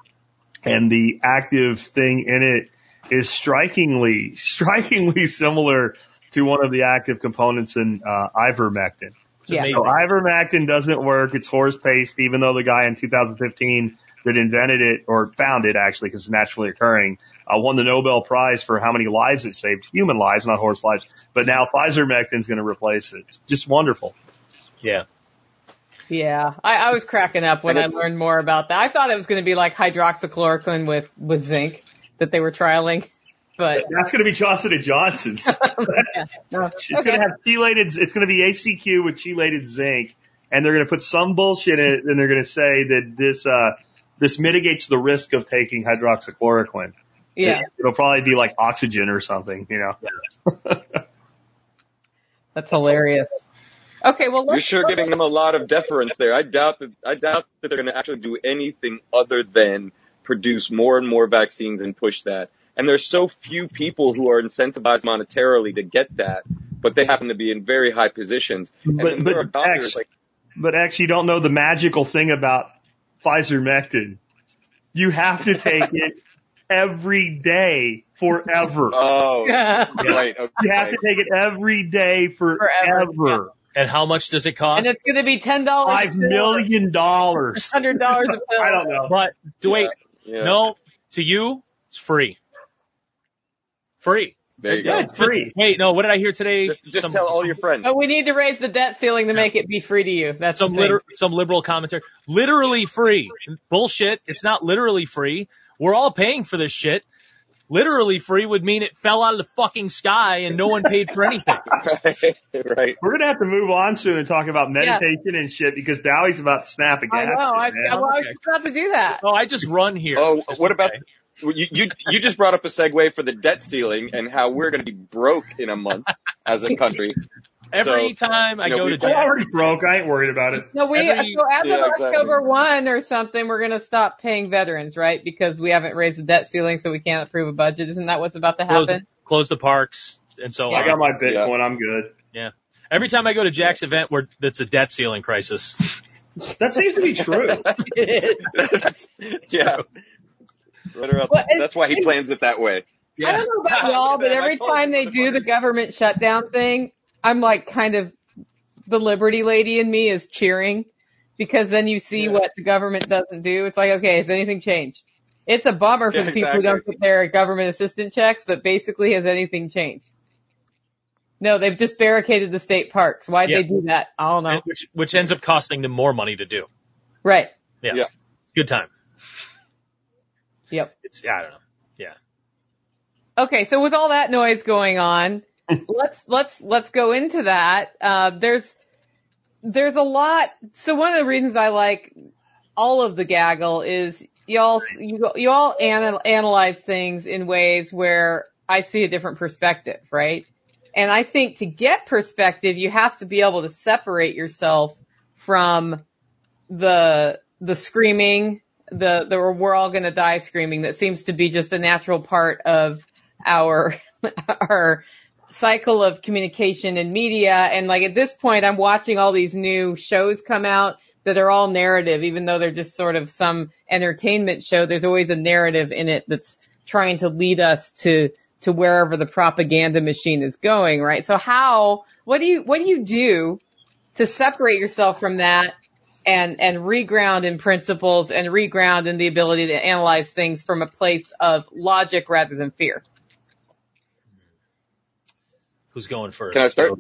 And the active thing in it is strikingly, strikingly similar to one of the active components in uh, ivermectin. Yeah. So ivermectin doesn't work. It's horse paste, even though the guy in 2015 that invented it or found it actually, because it's naturally occurring, uh, won the Nobel Prize for how many lives it saved, human lives, not horse lives. But now Pfizer Mectin is going to replace it. It's just wonderful. Yeah. Yeah, I, I was cracking up when I learned more about that. I thought it was going to be like hydroxychloroquine with with zinc that they were trialing, but That's going to be Johnson and Johnson's. no. It's Okay. going to have chelated. It's going to be HCQ with chelated zinc, and they're going to put some bullshit in it, and they're going to say that this uh, this mitigates the risk of taking hydroxychloroquine. yeah, It'll probably be like oxygen or something, you know. that's hilarious. Okay, well You're let's sure giving them a lot of deference there. I doubt that I doubt that they're going to actually do anything other than produce more and more vaccines and push that. And there's so few people who are incentivized monetarily to get that, but they happen to be in very high positions. And But- then there are but doctors X- like But actually, you don't know the magical thing about Pfizer Mectin. You have to take it every day forever. oh and right okay. You have to take it every day forever. Forever. And how much does it cost? And it's going to be ten dollars, Five million dollars. hundred dollars a pill. I don't know. But do wait, Yeah. no, to you, it's free. Free. There you Yeah, go. free. Wait, no, what did I hear today? Just, just Some- tell all your friends. But we need to raise the debt ceiling to make it be free to you. That's some the liter- some liberal commentary. Literally free. Bullshit. It's not literally free. We're all paying for this shit. Literally free would mean it fell out of the fucking sky and no one paid for anything. right, right. We're gonna have to move on soon and talk about meditation and shit because Dowie's about to snap again. gas. know. I was, man. well, I was just about to do that. Oh, I just run here. Oh, It's what about you? You you just brought up a segue for the debt ceiling and how we're going to be broke in a month as a country. Every so, time I you know, go we- to I'm already broke. I ain't worried about it. No, we Every- so as Yeah, of exactly. October one or something, we're gonna stop paying veterans, right? Because we haven't raised the debt ceiling, so we can't approve a budget. Isn't that what's about to Close, happen? close the parks and so Yeah. I got my Bitcoin. I'm good. Yeah. Every time I go to Jack's event where that's a debt ceiling crisis. That seems to be true. That's- yeah. Right Well, that's why he plans it that way. I don't know about y'all, but every time they do the government shutdown thing, I'm like kind of the liberty lady in me is cheering because then you see Yeah. what the government doesn't do. It's like, okay, has anything changed? It's a bummer for Yeah, the people who don't get their government assistance checks, but basically has anything changed? No, they've just barricaded the state parks. Why'd Yeah. they do that? I don't know. And which which ends up costing them more money to do. Right. Yeah. Yeah. Good time. Yep. It's yeah. I don't know. Yeah. Okay, so with all that noise going on, let's let's let's go into that. Uh, there's there's a lot. So one of the reasons I like all of the gaggle is y'all you you all anal- analyze things in ways where I see a different perspective, right? And I think to get perspective, you have to be able to separate yourself from the the screaming, the the we're all to die screaming that seems to be just a natural part of our our cycle of communication and media. And like at this point I'm watching all these new shows come out that are all narrative even though they're just sort of some entertainment show. There's always a narrative in it that's trying to lead us to to wherever the propaganda machine is going right? So how what do you what do you do to separate yourself from that and, and reground in principles and reground in the ability to analyze things from a place of logic rather than fear. Who's going first? Can I start?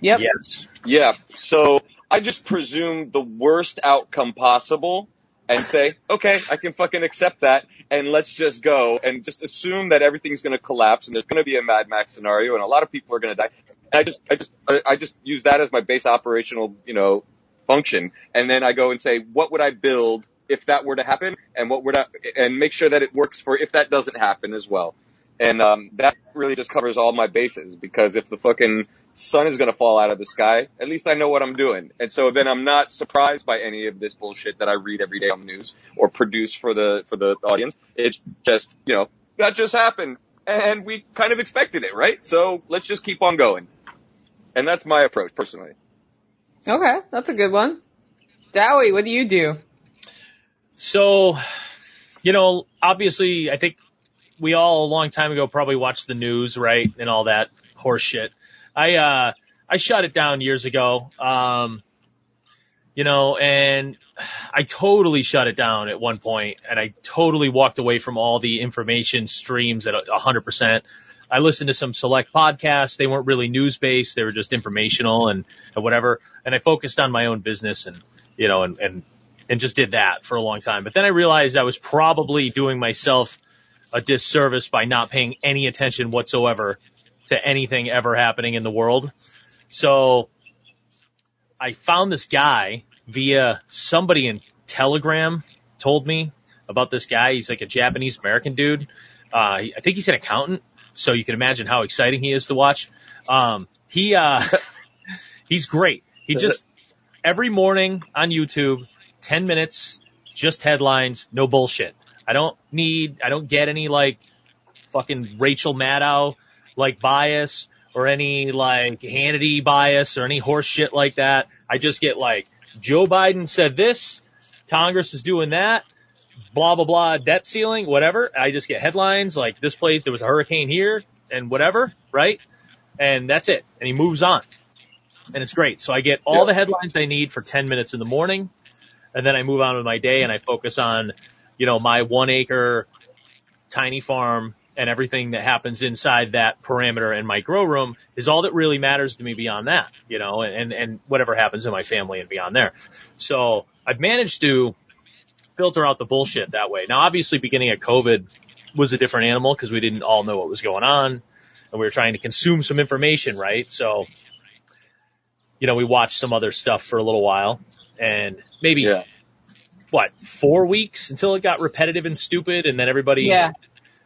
Yep. Yes. Yeah. So I just presume the worst outcome possible and say, okay, I can fucking accept that and let's just go and just assume that everything's going to collapse and there's going to be a Mad Max scenario and a lot of people are going to die. And I just, I just, I just use that as my base operational, you know, function. And then I go and say, what would I build if that were to happen and what would I, and make sure that it works for if that doesn't happen as well. And, um, that really just covers all my bases because if the fucking sun is going to fall out of the sky, at least I know what I'm doing. And so then I'm not surprised by any of this bullshit that I read every day on the news or produce for the, for the audience. It's just, you know, that just happened and we kind of expected it, right? So let's just keep on going. And that's my approach personally. Okay. That's a good one. Dowie, what do you do? So, you know, obviously, I think we all a long time ago probably watched the news, right, and all that horse shit. I uh, I shut it down years ago, um, you know, and I totally shut it down at one point, and I totally walked away from all the information streams at a hundred percent. I listened to some select podcasts. They weren't really news based. They were just informational and, and whatever. And I focused on my own business and, you know, and, and, and just did that for a long time. But then I realized I was probably doing myself a disservice by not paying any attention whatsoever to anything ever happening in the world. So I found this guy via somebody in Telegram told me about this guy. He's like a Japanese American dude. Uh, I think he's an accountant so you can imagine how exciting he is to watch. Um, he, uh, he's great. He just, every morning on YouTube, 10 minutes, just headlines, no bullshit. I don't need, I don't get any like fucking Rachel Maddow like bias or any like Hannity bias or any horse shit like that. I just get like Joe Biden said this, Congress is doing that, blah blah blah debt ceiling, whatever. I just get headlines like this place there was a hurricane here and whatever, right? And that's it. And he moves on. And it's great. So I get all yeah. the headlines I need for 10 minutes in the morning. And then I move on with my day and I focus on, you know, my one acre tiny farm and everything that happens inside that parameter in my grow room is all that really matters to me beyond that, you know, and, and whatever happens in my family and beyond there. So I've managed to filter out the bullshit that way. Now, obviously, beginning of COVID was a different animal because we didn't all know what was going on and we were trying to consume some information, right? So, you know, we watched some other stuff for a little while and maybe yeah. What, four weeks until it got repetitive and stupid. And then everybody, yeah.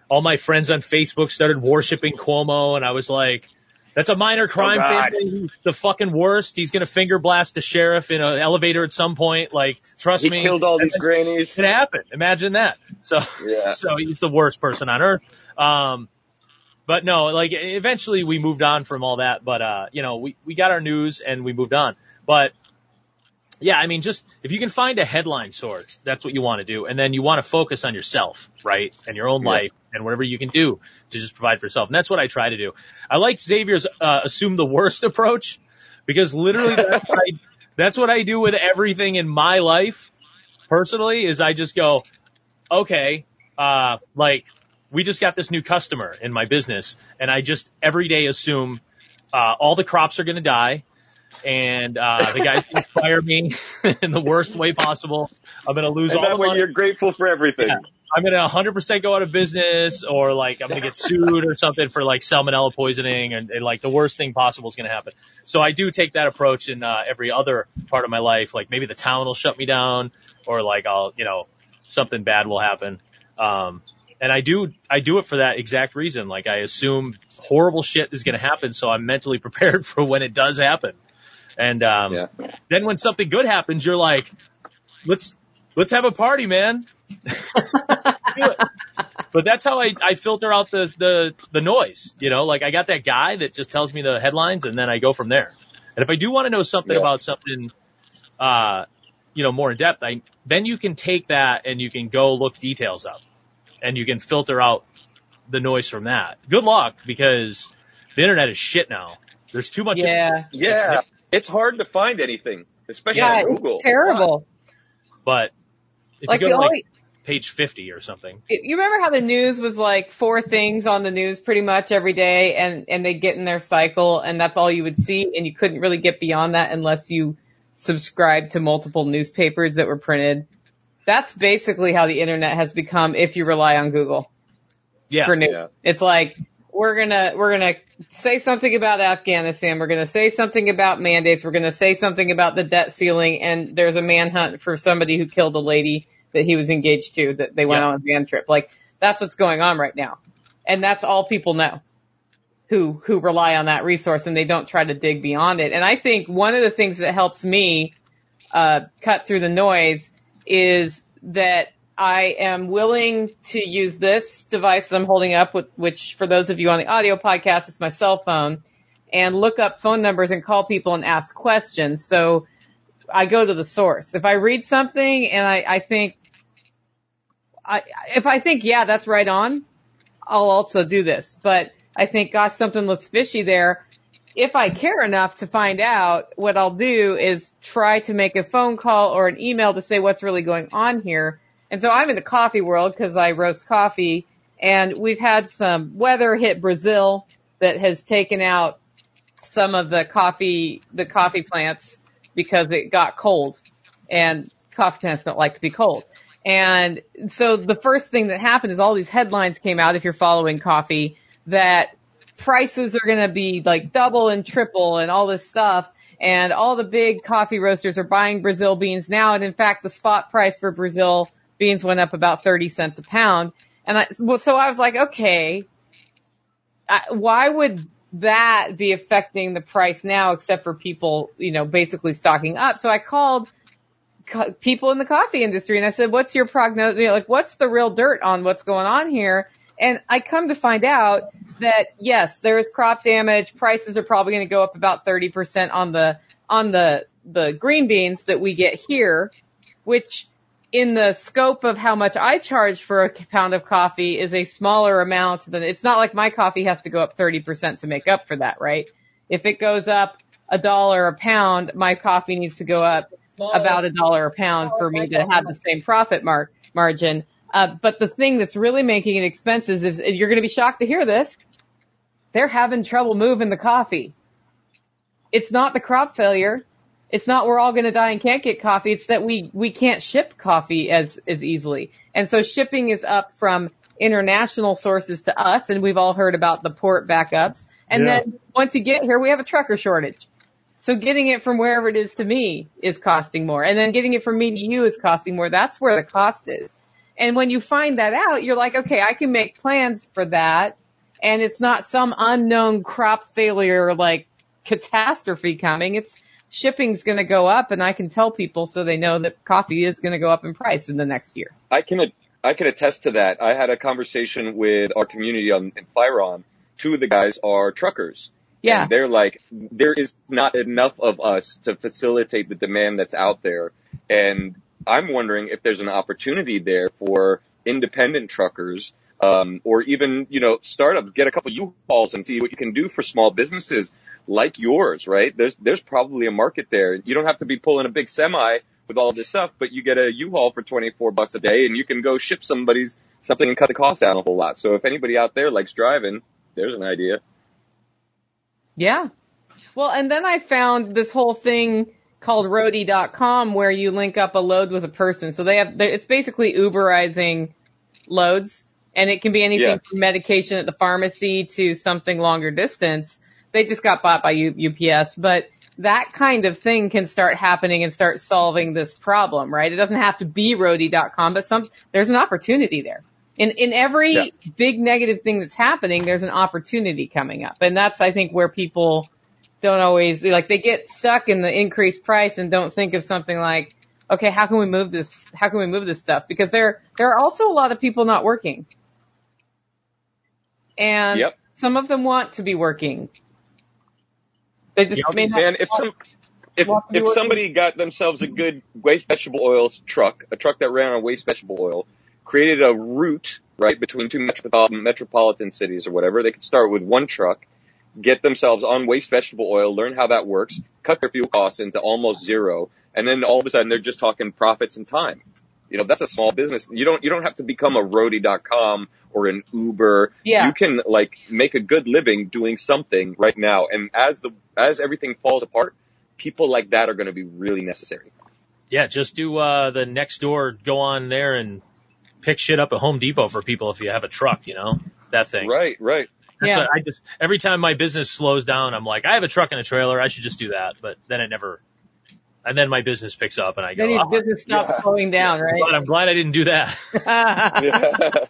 all my friends on Facebook started worshiping Cuomo. And I was like, that's a minor crime oh family. The fucking worst. He's gonna finger blast a sheriff in an elevator at some point. Like, trust he me. He killed all these grannies. It happened. Imagine that. So, yeah. so he's the worst person on earth. Um, but no, like eventually we moved on from all that. But, uh, you know, we, we got our news and we moved on. But yeah, I mean, just if you can find a headline source, that's what you want to do. And then you want to focus on yourself, right? And your own yeah. life and whatever you can do to just provide for yourself. And that's what I try to do. I like Xavier's, uh, assume the worst approach because literally that's what, I, that's what I do with everything in my life personally is I just go, okay, uh, like we just got this new customer in my business and I just every day assume, uh, all the crops are going to die and uh, the guy's going to fire me in the worst way possible. I'm going to lose and all that the way money. You're grateful for everything. Yeah. I'm going to 100% go out of business or like I'm going to get sued or something for like salmonella poisoning and, and like the worst thing possible is going to happen. So I do take that approach in uh, every other part of my life. Like maybe the town will shut me down or like I'll, you know, something bad will happen. Um, and I do, I do it for that exact reason. Like I assume horrible shit is going to happen. So I'm mentally prepared for when it does happen. And um, yeah. then when something good happens, you're like, let's let's have a party, man. but that's how I, I filter out the, the the noise. You know, like I got that guy that just tells me the headlines, and then I go from there. And if I do want to know something Yeah. about something, uh, you know, more in depth, I then you can take that and you can go look details up, and you can filter out the noise from that. Good luck because the internet is shit now. There's too much. Yeah. Yeah. It's hard to find anything, especially Yeah, on Google. it's terrible. But if Like you the go to only, like page 50 or something, you remember how the news was like four things on the news pretty much every day and, and they get in their cycle and that's all you would see and you couldn't really get beyond that unless you subscribed to multiple newspapers that were printed. That's basically how the internet has become if you rely on Google yeah, for news. Yeah. It's like we're gonna we're gonna say something about Afghanistan. We're gonna say something about mandates. We're gonna say something about the debt ceiling. And there's a manhunt for somebody who killed a lady that he was engaged to that they went Yeah. on a van trip. Like that's what's going on right now, and that's all people know who who rely on that resource and they don't try to dig beyond it. And I think one of the things that helps me uh, cut through the noise is that I am willing to use this device that I'm holding up, which for those of you on the audio podcast, is my cell phone, and look up phone numbers and call people and ask questions. So I go to the source. If I read something and I, I think, I, if I think, yeah, that's right on, I'll also do this. But I think, gosh, something looks fishy there. If I care enough to find out, what I'll do is try to make a phone call or an email to say what's really going on here. And so I'm in the coffee world because I roast coffee and we've had some weather hit Brazil that has taken out some of the coffee, the coffee plants because it got cold and coffee plants don't like to be cold. And so the first thing that happened is all these headlines came out if you're following coffee that prices are going to be like double and triple and all this stuff. And all the big coffee roasters are buying Brazil beans now. And in fact, the spot price for Brazil beans went up about 30 cents a pound. And I, well, so I was like, okay, I, why would that be affecting the price now except for people, you know, basically stocking up? So I called co- people in the coffee industry and I said, what's your prognosis? You know, like, what's the real dirt on what's going on here? And I come to find out that yes, there is crop damage. Prices are probably going to go up about 30% on the, on the, the green beans that we get here, which in the scope of how much I charge for a pound of coffee is a smaller amount than it's not like my coffee has to go up 30% to make up for that, right? If it goes up a dollar a pound, my coffee needs to go up about a dollar a pound for me to have the same profit mar- margin. Uh, but the thing that's really making it expensive is you're going to be shocked to hear this. They're having trouble moving the coffee. It's not the crop failure. It's not we're all going to die and can't get coffee. It's that we, we can't ship coffee as, as easily. And so shipping is up from international sources to us and we've all heard about the port backups. And Yeah. then once you get here, we have a trucker shortage. So getting it from wherever it is to me is costing more. And then getting it from me to you is costing more. That's where the cost is. And when you find that out, you're like, okay, I can make plans for that. And it's not some unknown crop failure like catastrophe coming. It's shipping's going to go up and I can tell people so they know that coffee is going to go up in price in the next year. I can I can attest to that. I had a conversation with our community on in Firon. Two of the guys are truckers. Yeah. And they're like, there is not enough of us to facilitate the demand that's out there. And I'm wondering if there's an opportunity there for independent truckers, um, or even, you know, startups, get a couple U-Hauls and see what you can do for small businesses like yours, right? There's, there's probably a market there. You don't have to be pulling a big semi with all this stuff, but you get a U-Haul for 24 bucks a day and you can go ship somebody's something and cut the cost down a whole lot. So if anybody out there likes driving, there's an idea. Yeah. Well, and then I found this whole thing called Roadie.com where you link up a load with a person. So they have, it's basically Uberizing loads and it can be anything Yeah. from medication at the pharmacy to something longer distance. They just got bought by U- UPS, but that kind of thing can start happening and start solving this problem, right? It doesn't have to be Roadie.com, but some, there's an opportunity there. In, in every Yeah. big negative thing that's happening, there's an opportunity coming up. And that's, I think, where people don't always, like, they get stuck in the increased price and don't think of something like, okay, how can we move this, how can we move this stuff? Because there, there are also a lot of people not working. And Yep. some of them want to be working. They just Yep. may not. Man, if some, if, Want to be if somebody got themselves a good waste vegetable oil truck, a truck that ran on waste vegetable oil, created a route, right, between two metropolitan, metropolitan cities or whatever, they could start with one truck, get themselves on waste vegetable oil, learn how that works, cut their fuel costs into almost zero, and then all of a sudden they're just talking profits and time. You know, that's a small business. You don't, you don't have to become a roadie.com or an Uber. Yeah. You can like make a good living doing something right now. And as the, as everything falls apart, people like that are going to be really necessary. Yeah, just do uh, the next door. Go on there and pick shit up at Home Depot for people if you have a truck. You know that thing. Right, right. Yeah. But I just every time my business slows down, I'm like, I have a truck and a trailer. I should just do that. But then it never. And then my business picks up, and I go. Then your "Oh, business stops Yeah. slowing down, but right? I'm glad I didn't do that.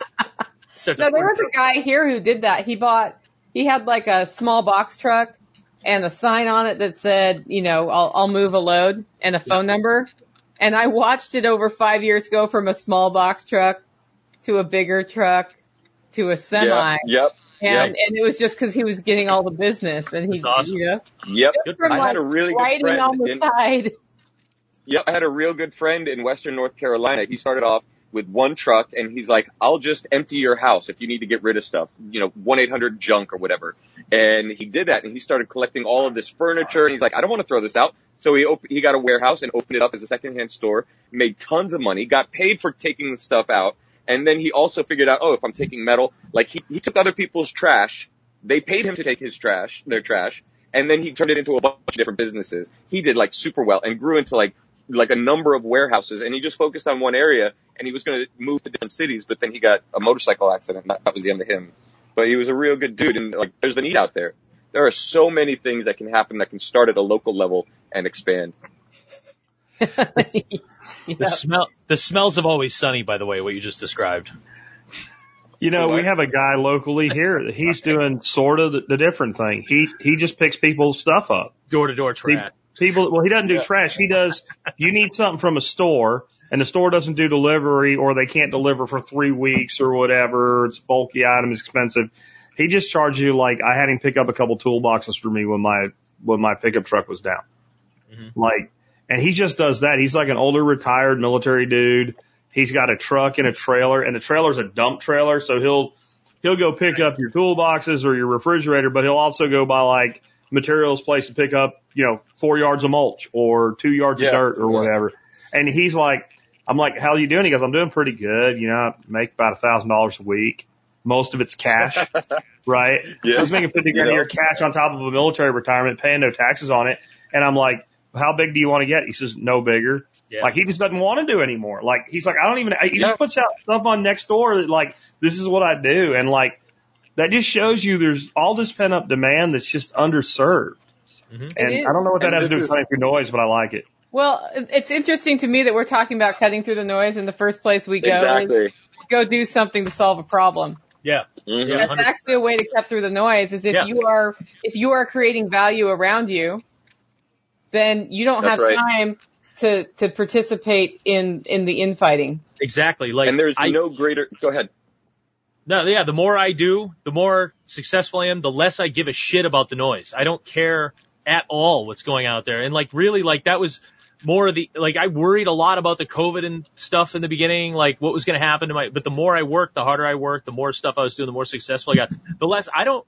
Yeah. No, there was a guy here who did that. He bought, he had like a small box truck and a sign on it that said, you know, I'll, I'll move a load and a phone number. And I watched it over five years go from a small box truck to a bigger truck to a semi. yeah. Yep. And, and it was just cause he was getting all the business and he, That's awesome. you know, Yep. Good from I like had a really good writing on the in, side. Yep, I had a real good friend in Western North Carolina. He started off with one truck and he's like, I'll just empty your house if you need to get rid of stuff, you know, 1-800 junk or whatever. And he did that and he started collecting all of this furniture and he's like, I don't want to throw this out. So he op- he got a warehouse and opened it up as a secondhand store, made tons of money, got paid for taking the stuff out. And then he also figured out, oh, if I'm taking metal, like he, he took other people's trash. They paid him to take his trash, their trash. And then he turned it into a bunch of different businesses. He did like super well and grew into like like a number of warehouses and he just focused on one area and he was going to move to different cities, but then he got a motorcycle accident and that, that was the end of him. But he was a real good dude and like there's the need out there. There are so many things that can happen that can start at a local level and expand. The Yeah. smell. The smells of always sunny. By the way, what you just described. You know, we have a guy locally here that he's doing sort of the, the different thing. He he just picks people's stuff up. Door to door trash. People, well, he doesn't do trash. He does. You need something from a store, and the store doesn't do delivery, or they can't deliver for three weeks or whatever. It's bulky item, it's expensive. He just charges you like I had him pick up a couple toolboxes for me when my when my pickup truck was down. Mhm. Like, and he just does that. He's like an older retired military dude. He's got a truck and a trailer, and the trailer's a dump trailer, so he'll he'll go pick up your toolboxes or your refrigerator, but he'll also go by like materials place to pick up, you know, four yards of mulch or two yards Yeah, of dirt or yeah. whatever. And he's like, I'm like, how are you doing? He goes, I'm doing pretty good. You know, I make about a thousand dollars a week. Most of it's cash, right? Yeah. So he's making 50 grand a year cash on top of a military retirement, paying no taxes on it. And I'm like, how big do you want to get? He says, no bigger. Yeah. Like he just doesn't want to do anymore. Like he's like, I don't even, he Yeah. just puts out stuff on next door that like, this is what I do. And like, that just shows you there's all this pent up demand that's just underserved. Mhm. And. I don't know what that And has to do with cutting through noise, but I like it. Well, it's interesting to me that we're talking about cutting through the noise in the first place we go. is Exactly. Go do something to solve a problem. Yeah. Mhm. Yeah. That's actually a way to cut through the noise is if Yeah. you are, if you are creating value around you, then you don't That's have right. time to, to participate in, in the infighting. Exactly. Like And there's I, no greater, go ahead. No, yeah, the more I do, the more successful I am, the less I give a shit about the noise. I don't care at all what's going out there. And like really like that was more of the like I worried a lot about the COVID and stuff in the beginning, like what was going to happen to my but the more I worked, the harder I worked, the more stuff I was doing, the more successful I got. The less I don't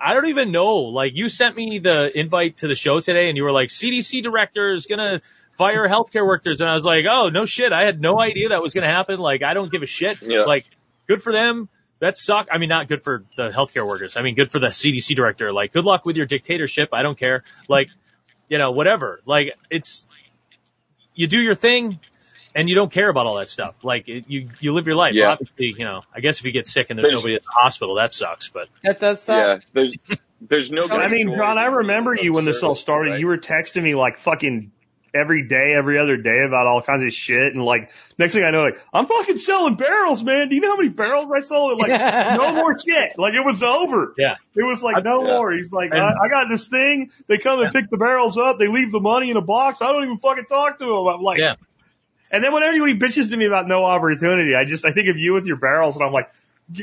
I don't even know. Like you sent me the invite to the show today and you were like CDC director is going to fire healthcare workers and I was like, "Oh, no shit. I had no idea that was going to happen. Like I don't give a shit." Yeah. Like good for them. That suck. I mean, not good for the healthcare workers. I mean, good for the CDC director. Like, good luck with your dictatorship. I don't care. Like, you know, whatever. Like, it's, you do your thing and you don't care about all that stuff. Like, it, you, you live your life. Yeah. Obviously, you know, I guess if you get sick and there's, There's- nobody at the hospital, that sucks, but That does suck. Yeah. There's, there's no. I mean, joy John, I remember you when this all started. right? You were texting me like fucking every day, every other day about all kinds of shit. And like, next thing I know, like, I'm fucking selling barrels, man. Do you know how many barrels I sold? Like, no more shit. Like, it was over. yeah. It was like, no Yeah. more. He's like, And- I, I got this thing. They come and pick the barrels up. They leave the money in a box. I don't even fucking talk to them. I'm like, Yeah. and then when anybody bitches to me about no opportunity, I just, I think of you with your barrels and I'm like,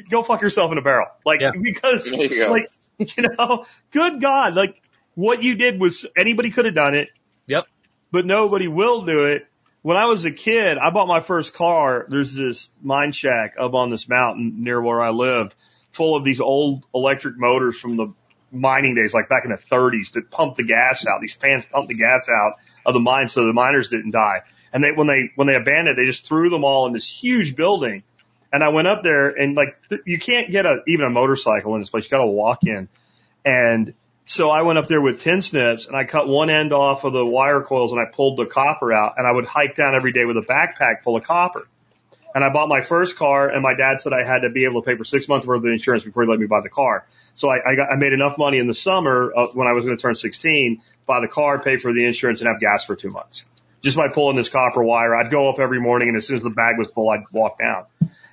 go fuck yourself in a barrel. Like, Yeah. because, you like, you know, good God, like, what you did was anybody could have done it Yep. But nobody will do it. When I was a kid, I bought my first car. There's this mine shack up on this mountain near where I lived, full of these old electric motors from the mining days, like back in the 30s, that pumped the gas out. These fans pumped the gas out of the mine so the miners didn't die. And they, when they, when they abandoned, they just threw them all in this huge building. And I went up there and like, th- you can't get a, even a motorcycle in this place. You got to walk in. And so I went up there with tin snips and I cut one end off of the wire coils and I pulled the copper out and I would hike down every day with a backpack full of copper. And I bought my first car and my dad said I had to be able to pay for six months worth of insurance before he let me buy the car. So I, I got, I made enough money in the summer of when I was going to turn 16, buy the car, pay for the insurance and have gas for two months. Just by pulling this copper wire, I'd go up every morning and as soon as the bag was full, I'd walk down.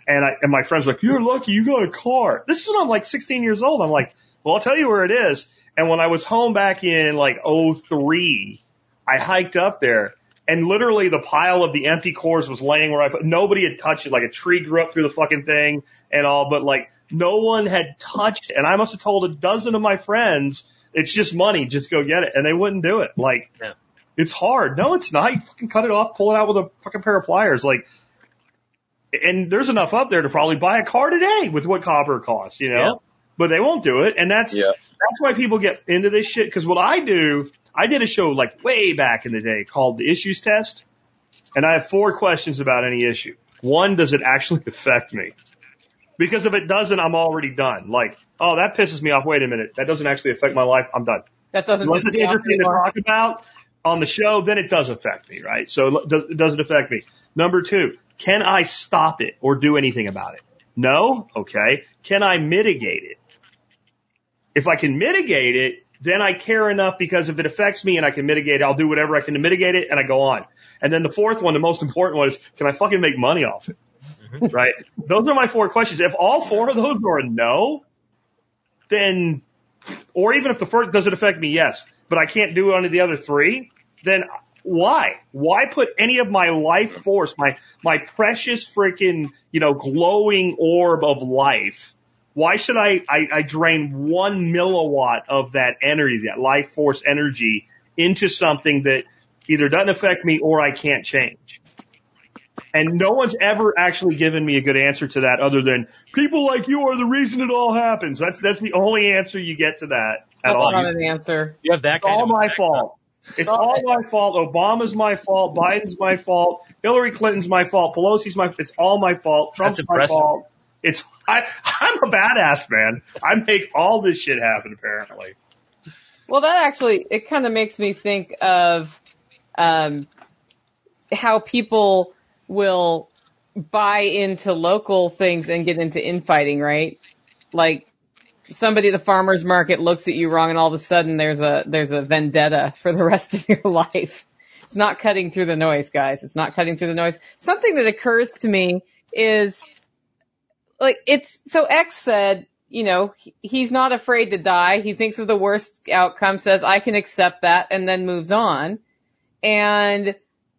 And I, and my friends were like, you're lucky you got a car. This is when I'm like 16 years old. I'm like, well, I'll tell you where it is. And when I was home back in like '03, I hiked up there and literally the pile of the empty cores was laying where I put, nobody had touched it. Like a tree grew up through the fucking thing and all, but like no one had touched it. And I must have told a dozen of my friends, it's just money, just go get it. And they wouldn't do it. Like, Yeah. it's hard. No, it's not. You fucking cut it off, pull it out with a fucking pair of pliers. Like, and there's enough up there to probably buy a car today with what copper costs, you know? Yeah. But they won't do it. And that's, Yeah. That's why people get into this shit. Cause what I do, I did a show like way back in the day called the issues test. And I have four questions about any issue. One, does it actually affect me? Because if it doesn't, I'm already done. Like, oh, that pisses me off. Wait a minute. That doesn't actually affect my life. I'm done. That doesn't Unless it's interesting to talk about on the show, then it does affect me, right? So it does, it affect me. Number two, can I stop it or do anything about it? No? Okay. Can I mitigate it? If I can mitigate it, then I care enough because if it affects me and I can mitigate it, I'll do whatever I can to mitigate it and I go on. And then the fourth one, the most important one is, can I fucking make money off it? Mm-hmm. Right? Those are my four questions. If all four of those are a no, then, or even if the first, does it affect me? Yes. But I can't do any of the other three, then why? Why put any of my life force, my, my precious freaking, you know, glowing orb of life? Why should I, I, I drain one milliwatt of that energy, that life force energy into something that either doesn't affect me or I can't change? And no one's ever actually given me a good answer to that other than people like you are the reason it all happens. That's, that's the only answer you get to that at That's all. not an answer. You have that It's kind all of my effect, fault. It's all my fault. Obama's my fault. Biden's my fault. Hillary Clinton's my fault. Pelosi's my. It's all my fault. Trump's That's my fault. It's I. I'm a badass man. I make all this shit happen. Apparently. Well, that actually, it kind of makes me think of, um, how people will buy into local things and get into infighting, right? Like, somebody at the farmer's market looks at you wrong and all of a sudden there's a, there's a vendetta for the rest of your life. It's not cutting through the noise, guys. It's not cutting through the noise. Something that occurs to me is, like, it's, so X said, you know, he- he's not afraid to die. He thinks of the worst outcome, says, I can accept that, and then moves on. And,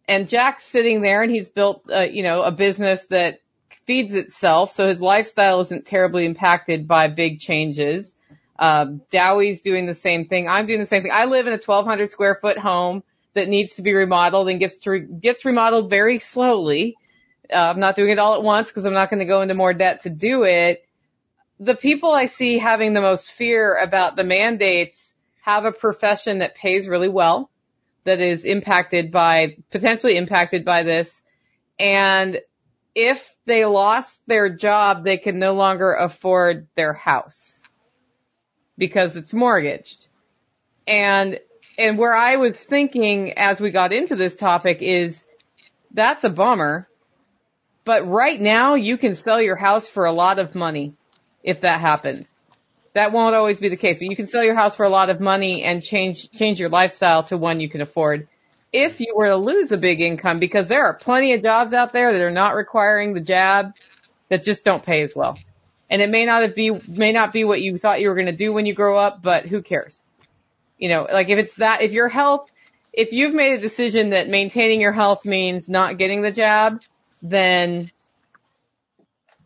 and Jack's sitting there and he's built, uh, you know, a business that feeds itself, so his lifestyle isn't terribly impacted by big changes. Um, Dowie's doing the same thing. I'm doing the same thing. I live in a 1200 square foot home that needs to be remodeled and gets to re- gets remodeled very slowly. Uh, I'm not doing it all at once because I'm not going to go into more debt to do it. The people I see having the most fear about the mandates have a profession that pays really well, that is impacted by, potentially impacted by this. And if they lost their job, they can no longer afford their house because it's mortgaged. And, and where I was thinking as we got into this topic is that's a bummer. But right now you can sell your house for a lot of money if that happens. That won't always be the case, but you can sell your house for a lot of money and change, change your lifestyle to one you can afford. If you were to lose a big income, because there are plenty of jobs out there that are not requiring the jab that just don't pay as well. And it may not be, may not be what you thought you were going to do when you grow up, but who cares? You know, like if it's that, if your health, if you've made a decision that maintaining your health means not getting the jab, then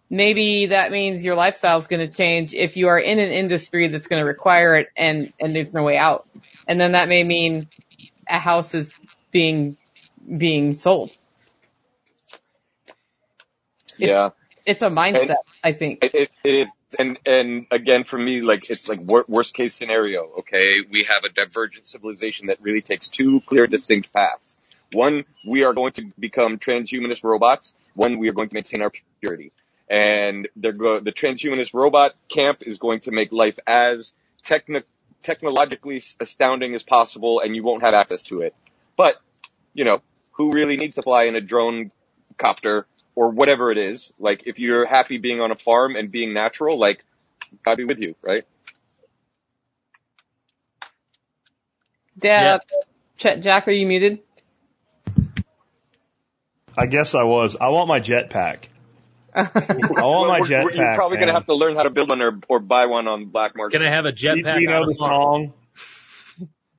maybe that means your lifestyle is going to change if you are in an industry that's going to require it and, and there's no way out. And then that may mean a house is being, being sold. Yeah. It's a mindset, I think. It, it, it is, and and again for me, like it's like wor- worst case scenario. Okay, we have a divergent civilization that really takes two clear, distinct paths. One, we are going to become transhumanist robots. One, we are going to maintain our purity. And go- the transhumanist robot camp is going to make life as techni- technologically astounding as possible, and you won't have access to it. But you know, who really needs to fly in a drone copter or whatever it is. Like if you're happy being on a farm and being natural, like I'd be with you, right? Dad, yeah. Jack, are you muted? I guess I was. I want my jetpack. I want my jetpack. You're probably going to have to learn how to build one or, or buy one on black market. Can I have a jetpack? You, you know the song?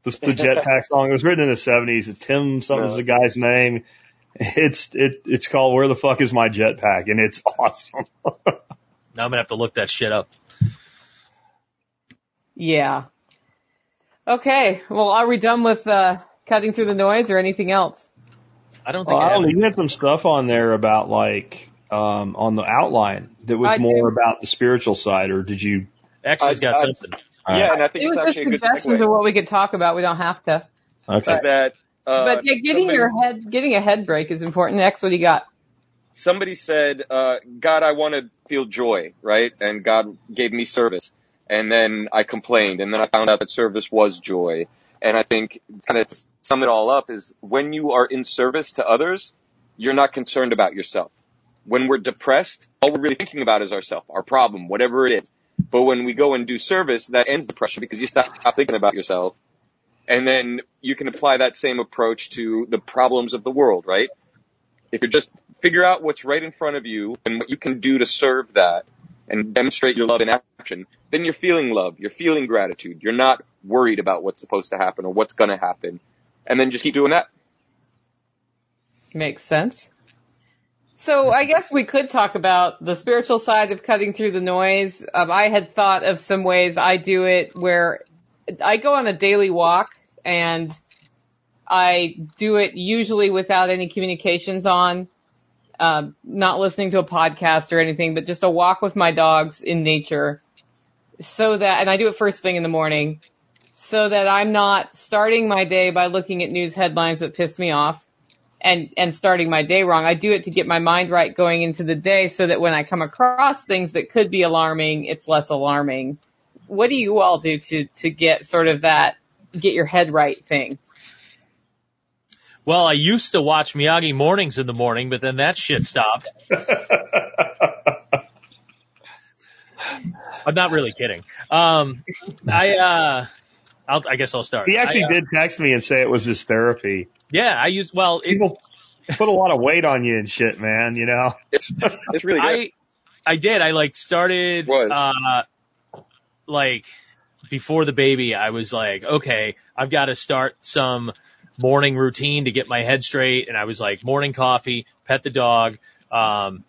the, the jetpack song. It was written in the seventies. Tim something's was the guy's name. It's it it's called Where the fuck is my jetpack, and it's awesome. now I'm gonna have to look that shit up. Yeah. Okay. Well, are we done with uh, cutting through the noise or anything else? I don't think. Well, I, I know. You had some stuff on there about like um, on the outline that was I more do. about the spiritual side, or did you? X has got I, something. Yeah, and I think it it's was actually just a good segue. of what we could talk about. We don't have to. Okay. That, uh, but yeah, getting somebody, your head, getting a head break is important. Next, what do you got? Somebody said, uh, God, I want to feel joy, right? And God gave me service. And then I complained, and then I found out that service was joy. And I think kind of sum it all up is when you are in service to others, you're not concerned about yourself. When we're depressed, all we're really thinking about is ourselves, our problem, whatever it is. But when we go and do service, that ends the depression because you stop, stop thinking about yourself. And then you can apply that same approach to the problems of the world, right? If you just figure out what's right in front of you and what you can do to serve that and demonstrate your love in action, then you're feeling love, you're feeling gratitude, you're not worried about what's supposed to happen or what's gonna happen. And then just keep doing that. Makes sense. So I guess we could talk about the spiritual side of cutting through the noise. Um, I had thought of some ways I do it where I go on a daily walk and I do it usually without any communications on, um, not listening to a podcast or anything, but just a walk with my dogs in nature so that, and I do it first thing in the morning so that I'm not starting my day by looking at news headlines that piss me off and, and starting my day wrong. I do it to get my mind right going into the day so that when I come across things that could be alarming, it's less alarming. What do you all do to, to get sort of that, get your head right thing? Well, I used to watch Miyagi mornings in the morning, but then that shit stopped. I'm not really kidding. Um, I, uh, I'll, i guess I'll start. He actually I, uh, did text me and say it was his therapy. Yeah, I used, well, it, people put a lot of weight on you and shit, man, you know? It's, it's really good. I, I did. I like started, uh, like before the baby, I was like, okay, I've got to start some morning routine to get my head straight. And I was like, morning coffee, pet the dog, um,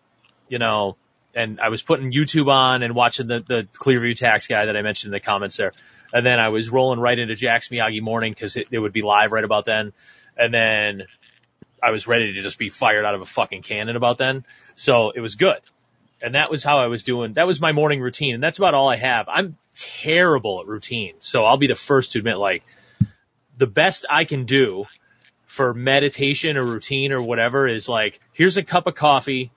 you know, and I was putting YouTube on and watching the, the Clearview tax guy that I mentioned in the comments there. And then I was rolling right into Jack's Miyagi morning because it, it would be live right about then. And then I was ready to just be fired out of a fucking cannon about then. So it was good. And that was how I was doing. That was my morning routine. And that's about all I have. I'm terrible at routine. So I'll be the first to admit like the best I can do for meditation or routine or whatever is like, here's a cup of coffee.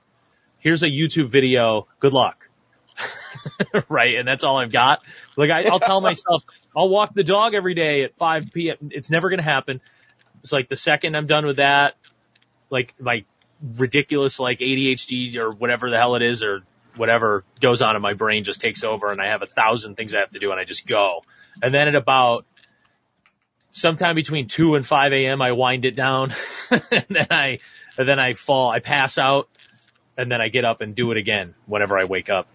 Here's a YouTube video. Good luck. right? And that's all I've got. Like I, I'll tell myself, I'll walk the dog every day at 5 p.m. It's never going to happen. It's like the second I'm done with that, like my ridiculous like ADHD or whatever the hell it is or whatever goes on in my brain just takes over and I have a thousand things I have to do and I just go. And then at about sometime between 2 and 5 a.m. I wind it down and then I, and then I fall, I pass out and then I get up and do it again whenever I wake up.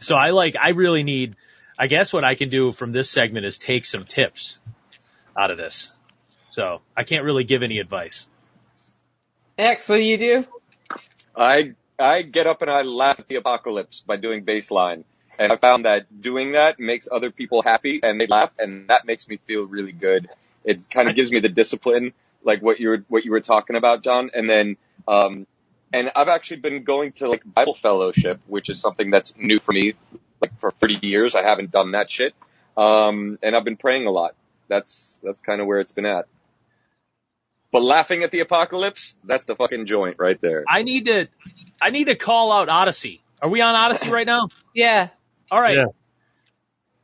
So I like, I really need, I guess what I can do from this segment is take some tips out of this. So I can't really give any advice. X, what do you do? I, I get up and I laugh at the apocalypse by doing baseline. And I found that doing that makes other people happy and they laugh and that makes me feel really good. It kind of gives me the discipline, like what you were, what you were talking about, John. And then, um, and I've actually been going to like Bible fellowship, which is something that's new for me. Like for 30 years, I haven't done that shit. Um, and I've been praying a lot. That's, that's kind of where it's been at. But laughing at the apocalypse, that's the fucking joint right there. I need to, I need to call out Odysee. Are we on Odysee right now? Yeah. All right. Yeah.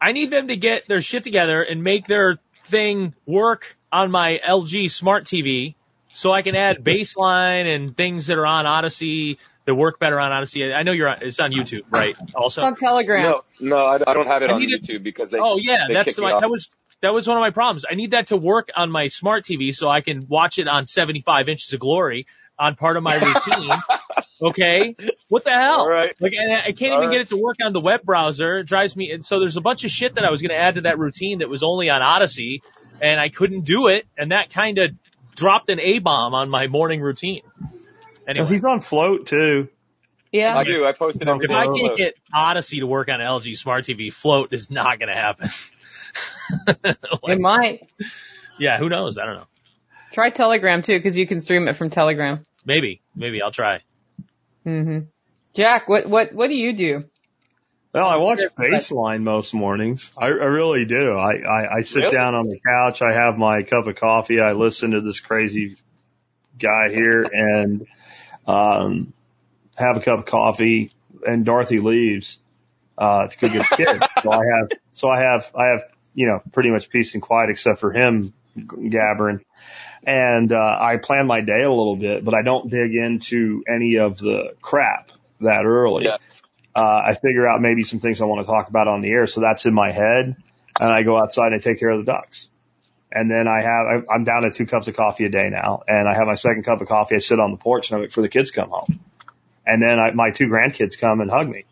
I need them to get their shit together and make their thing work on my LG smart TV so I can add baseline and things that are on Odysee that work better on Odysee. I know you're on, it's on YouTube, right? Also It's Also. on Telegram. No, no, I, I don't have it I on need it- YouTube because they. Oh yeah, they that's kicked my, off. that was, that was one of my problems. I need that to work on my smart TV so I can watch it on 75 inches of glory on part of my routine. okay. What the hell? All right. Like, and I can't All even right. get it to work on the web browser. It drives me. And so there's a bunch of shit that I was going to add to that routine that was only on Odysee, and I couldn't do it, and that kind of dropped an A bomb on my morning routine. Anyway, He's on float too. Yeah. I do. I posted If if everything. I on can't get Odysee to work on LG Smart TV, Float is not going to happen. It might. yeah, who knows? I don't know. Try Telegram too, because you can stream it from Telegram. Maybe, maybe I'll try. hmm Jack, what what what do you do? Well, I watch Baseline most mornings. I, I really do. I, I, I sit Really? down on the couch. I have my cup of coffee. I listen to this crazy guy here and, um, have a cup of coffee and Dorothy leaves, uh, to go get the kid. so I have, so I have, I have, you know, pretty much peace and quiet except for him gabbering. And, uh, I plan my day a little bit, but I don't dig into any of the crap that early Yeah. Uh, I figure out maybe some things I want to talk about on the air. So that's in my head and I go outside and I take care of the ducks. And then I have, I'm down to two cups of coffee a day now and I have my second cup of coffee. I sit on the porch and I wait for the kids to come home. And then I, my two grandkids come and hug me.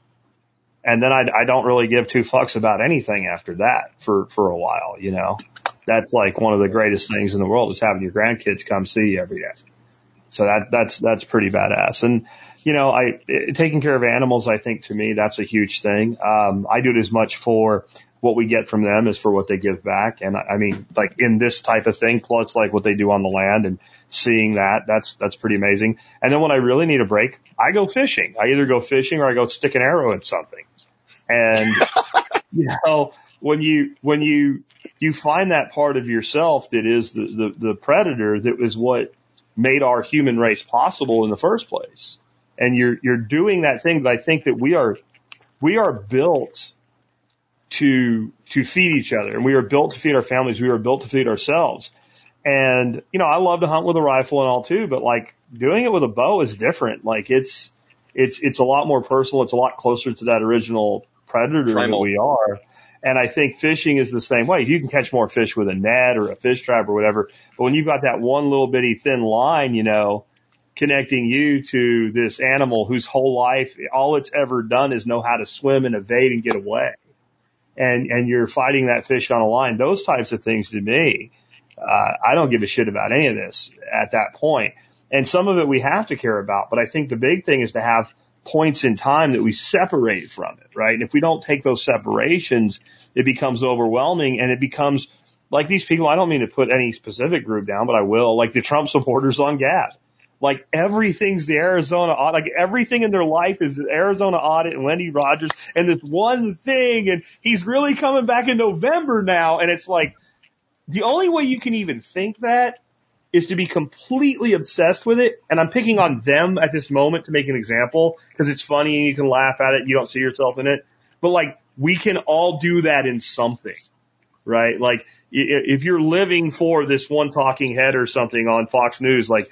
And then I, I don't really give two fucks about anything after that for, for a while, you know, that's like one of the greatest things in the world is having your grandkids come see you every day. So that, that's, that's pretty badass. And, you know, I, eh, taking care of animals, I think to me, that's a huge thing. Um, I do it as much for what we get from them as for what they give back. And I I mean, like in this type of thing, plus like what they do on the land and seeing that, that's, that's pretty amazing. And then when I really need a break, I go fishing. I either go fishing or I go stick an arrow in something. And, you know, when you, when you, you find that part of yourself that is the, the, the predator that was what made our human race possible in the first place. And you're, you're doing that thing that I think that we are, we are built to, to feed each other and we are built to feed our families. We are built to feed ourselves. And, you know, I love to hunt with a rifle and all too, but like doing it with a bow is different. Like it's, it's, it's a lot more personal. It's a lot closer to that original predator that we are. And I think fishing is the same way. You can catch more fish with a net or a fish trap or whatever. But when you've got that one little bitty thin line, you know, connecting you to this animal whose whole life, all it's ever done is know how to swim and evade and get away. And, and you're fighting that fish on a line. Those types of things to me, uh, I don't give a shit about any of this at that point. And some of it we have to care about, but I think the big thing is to have points in time that we separate from it, right? And if we don't take those separations, it becomes overwhelming and it becomes like these people. I don't mean to put any specific group down, but I will like the Trump supporters on Gab. Like everything's the Arizona audit. Like everything in their life is the Arizona audit and Wendy Rogers and this one thing. And he's really coming back in November now. And it's like the only way you can even think that is to be completely obsessed with it. And I'm picking on them at this moment to make an example because it's funny and you can laugh at it. You don't see yourself in it, but like we can all do that in something, right? Like if you're living for this one talking head or something on Fox News, like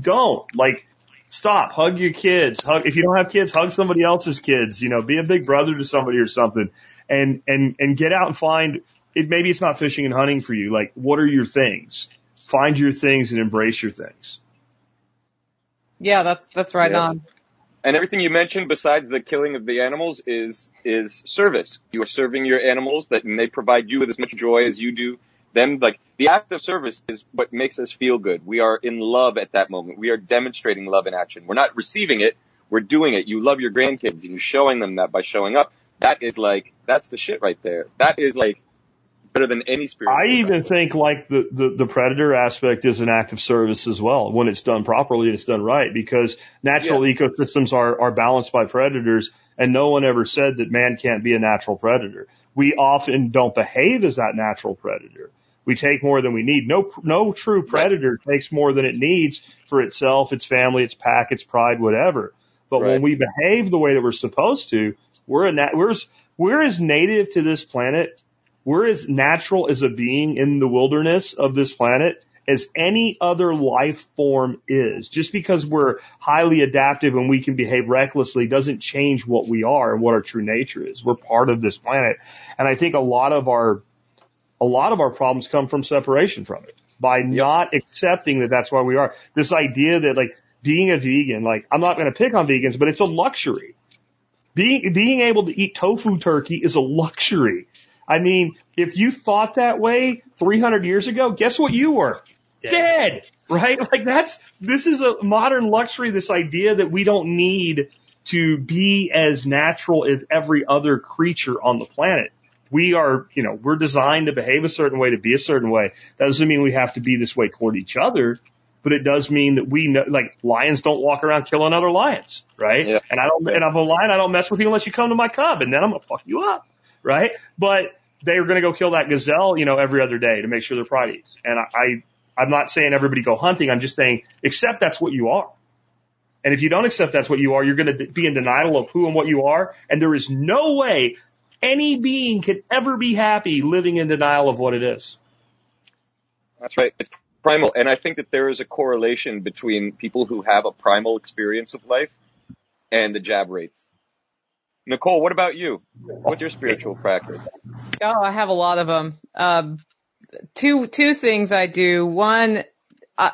don't like stop, hug your kids. Hug, if you don't have kids, hug somebody else's kids, you know, be a big brother to somebody or something and, and, and get out and find it. Maybe it's not fishing and hunting for you. Like what are your things? Find your things and embrace your things. Yeah, that's that's right Yeah. on. And everything you mentioned besides the killing of the animals is, is service. You are serving your animals that, and they provide you with as much joy as you do them. Like, the act of service is what makes us feel good. We are in love at that moment. We are demonstrating love in action. We're not receiving it. We're doing it. You love your grandkids and you're showing them that by showing up. That is like, that's the shit right there. That is like better than any spiritual. I even think like the, the, the predator aspect is an act of service as well when it's done properly and it's done right because natural Yeah. ecosystems are, are balanced by predators and no one ever said that man can't be a natural predator. We often don't behave as that natural predator. We take more than we need. No, no true predator takes more than it needs for itself, its family, its pack, its pride, whatever. But when we behave the way that we're supposed to, we're a nat- we're, as- we're as native to this planet we're as natural as a being in the wilderness of this planet as any other life form is. Just because we're highly adaptive and we can behave recklessly doesn't change what we are and what our true nature is. We're part of this planet. And I think a lot of our, a lot of our problems come from separation from it by not accepting that that's why we are. This idea that like being a vegan, like I'm not going to pick on vegans, but it's a luxury. Being, being able to eat tofu turkey is a luxury. I mean, if you thought that way 300 years ago, guess what you were? Dead. right? Like that's, this is a modern luxury, this idea that we don't need to be as natural as every other creature on the planet. We are, you know, we're designed to behave a certain way, to be a certain way. That doesn't mean we have to be this way toward each other, but it does mean that we know, like lions don't walk around killing other lions, right? Yeah. And I don't, and I'm a lion, I don't mess with you unless you come to my cub and then I'm gonna fuck you up, right? But they're gonna go kill that gazelle, you know, every other day to make sure their pride eats. And I, I I'm not saying everybody go hunting. I'm just saying accept that's what you are. And if you don't accept that's what you are, you're going to be in denial of who and what you are. And there is no way any being can ever be happy living in denial of what it is. That's right. It's primal. And I think that there is a correlation between people who have a primal experience of life and the jab rates. Nicole, what about you? What's your spiritual practice? Oh, I have a lot of them. Um, two two things I do. One, I,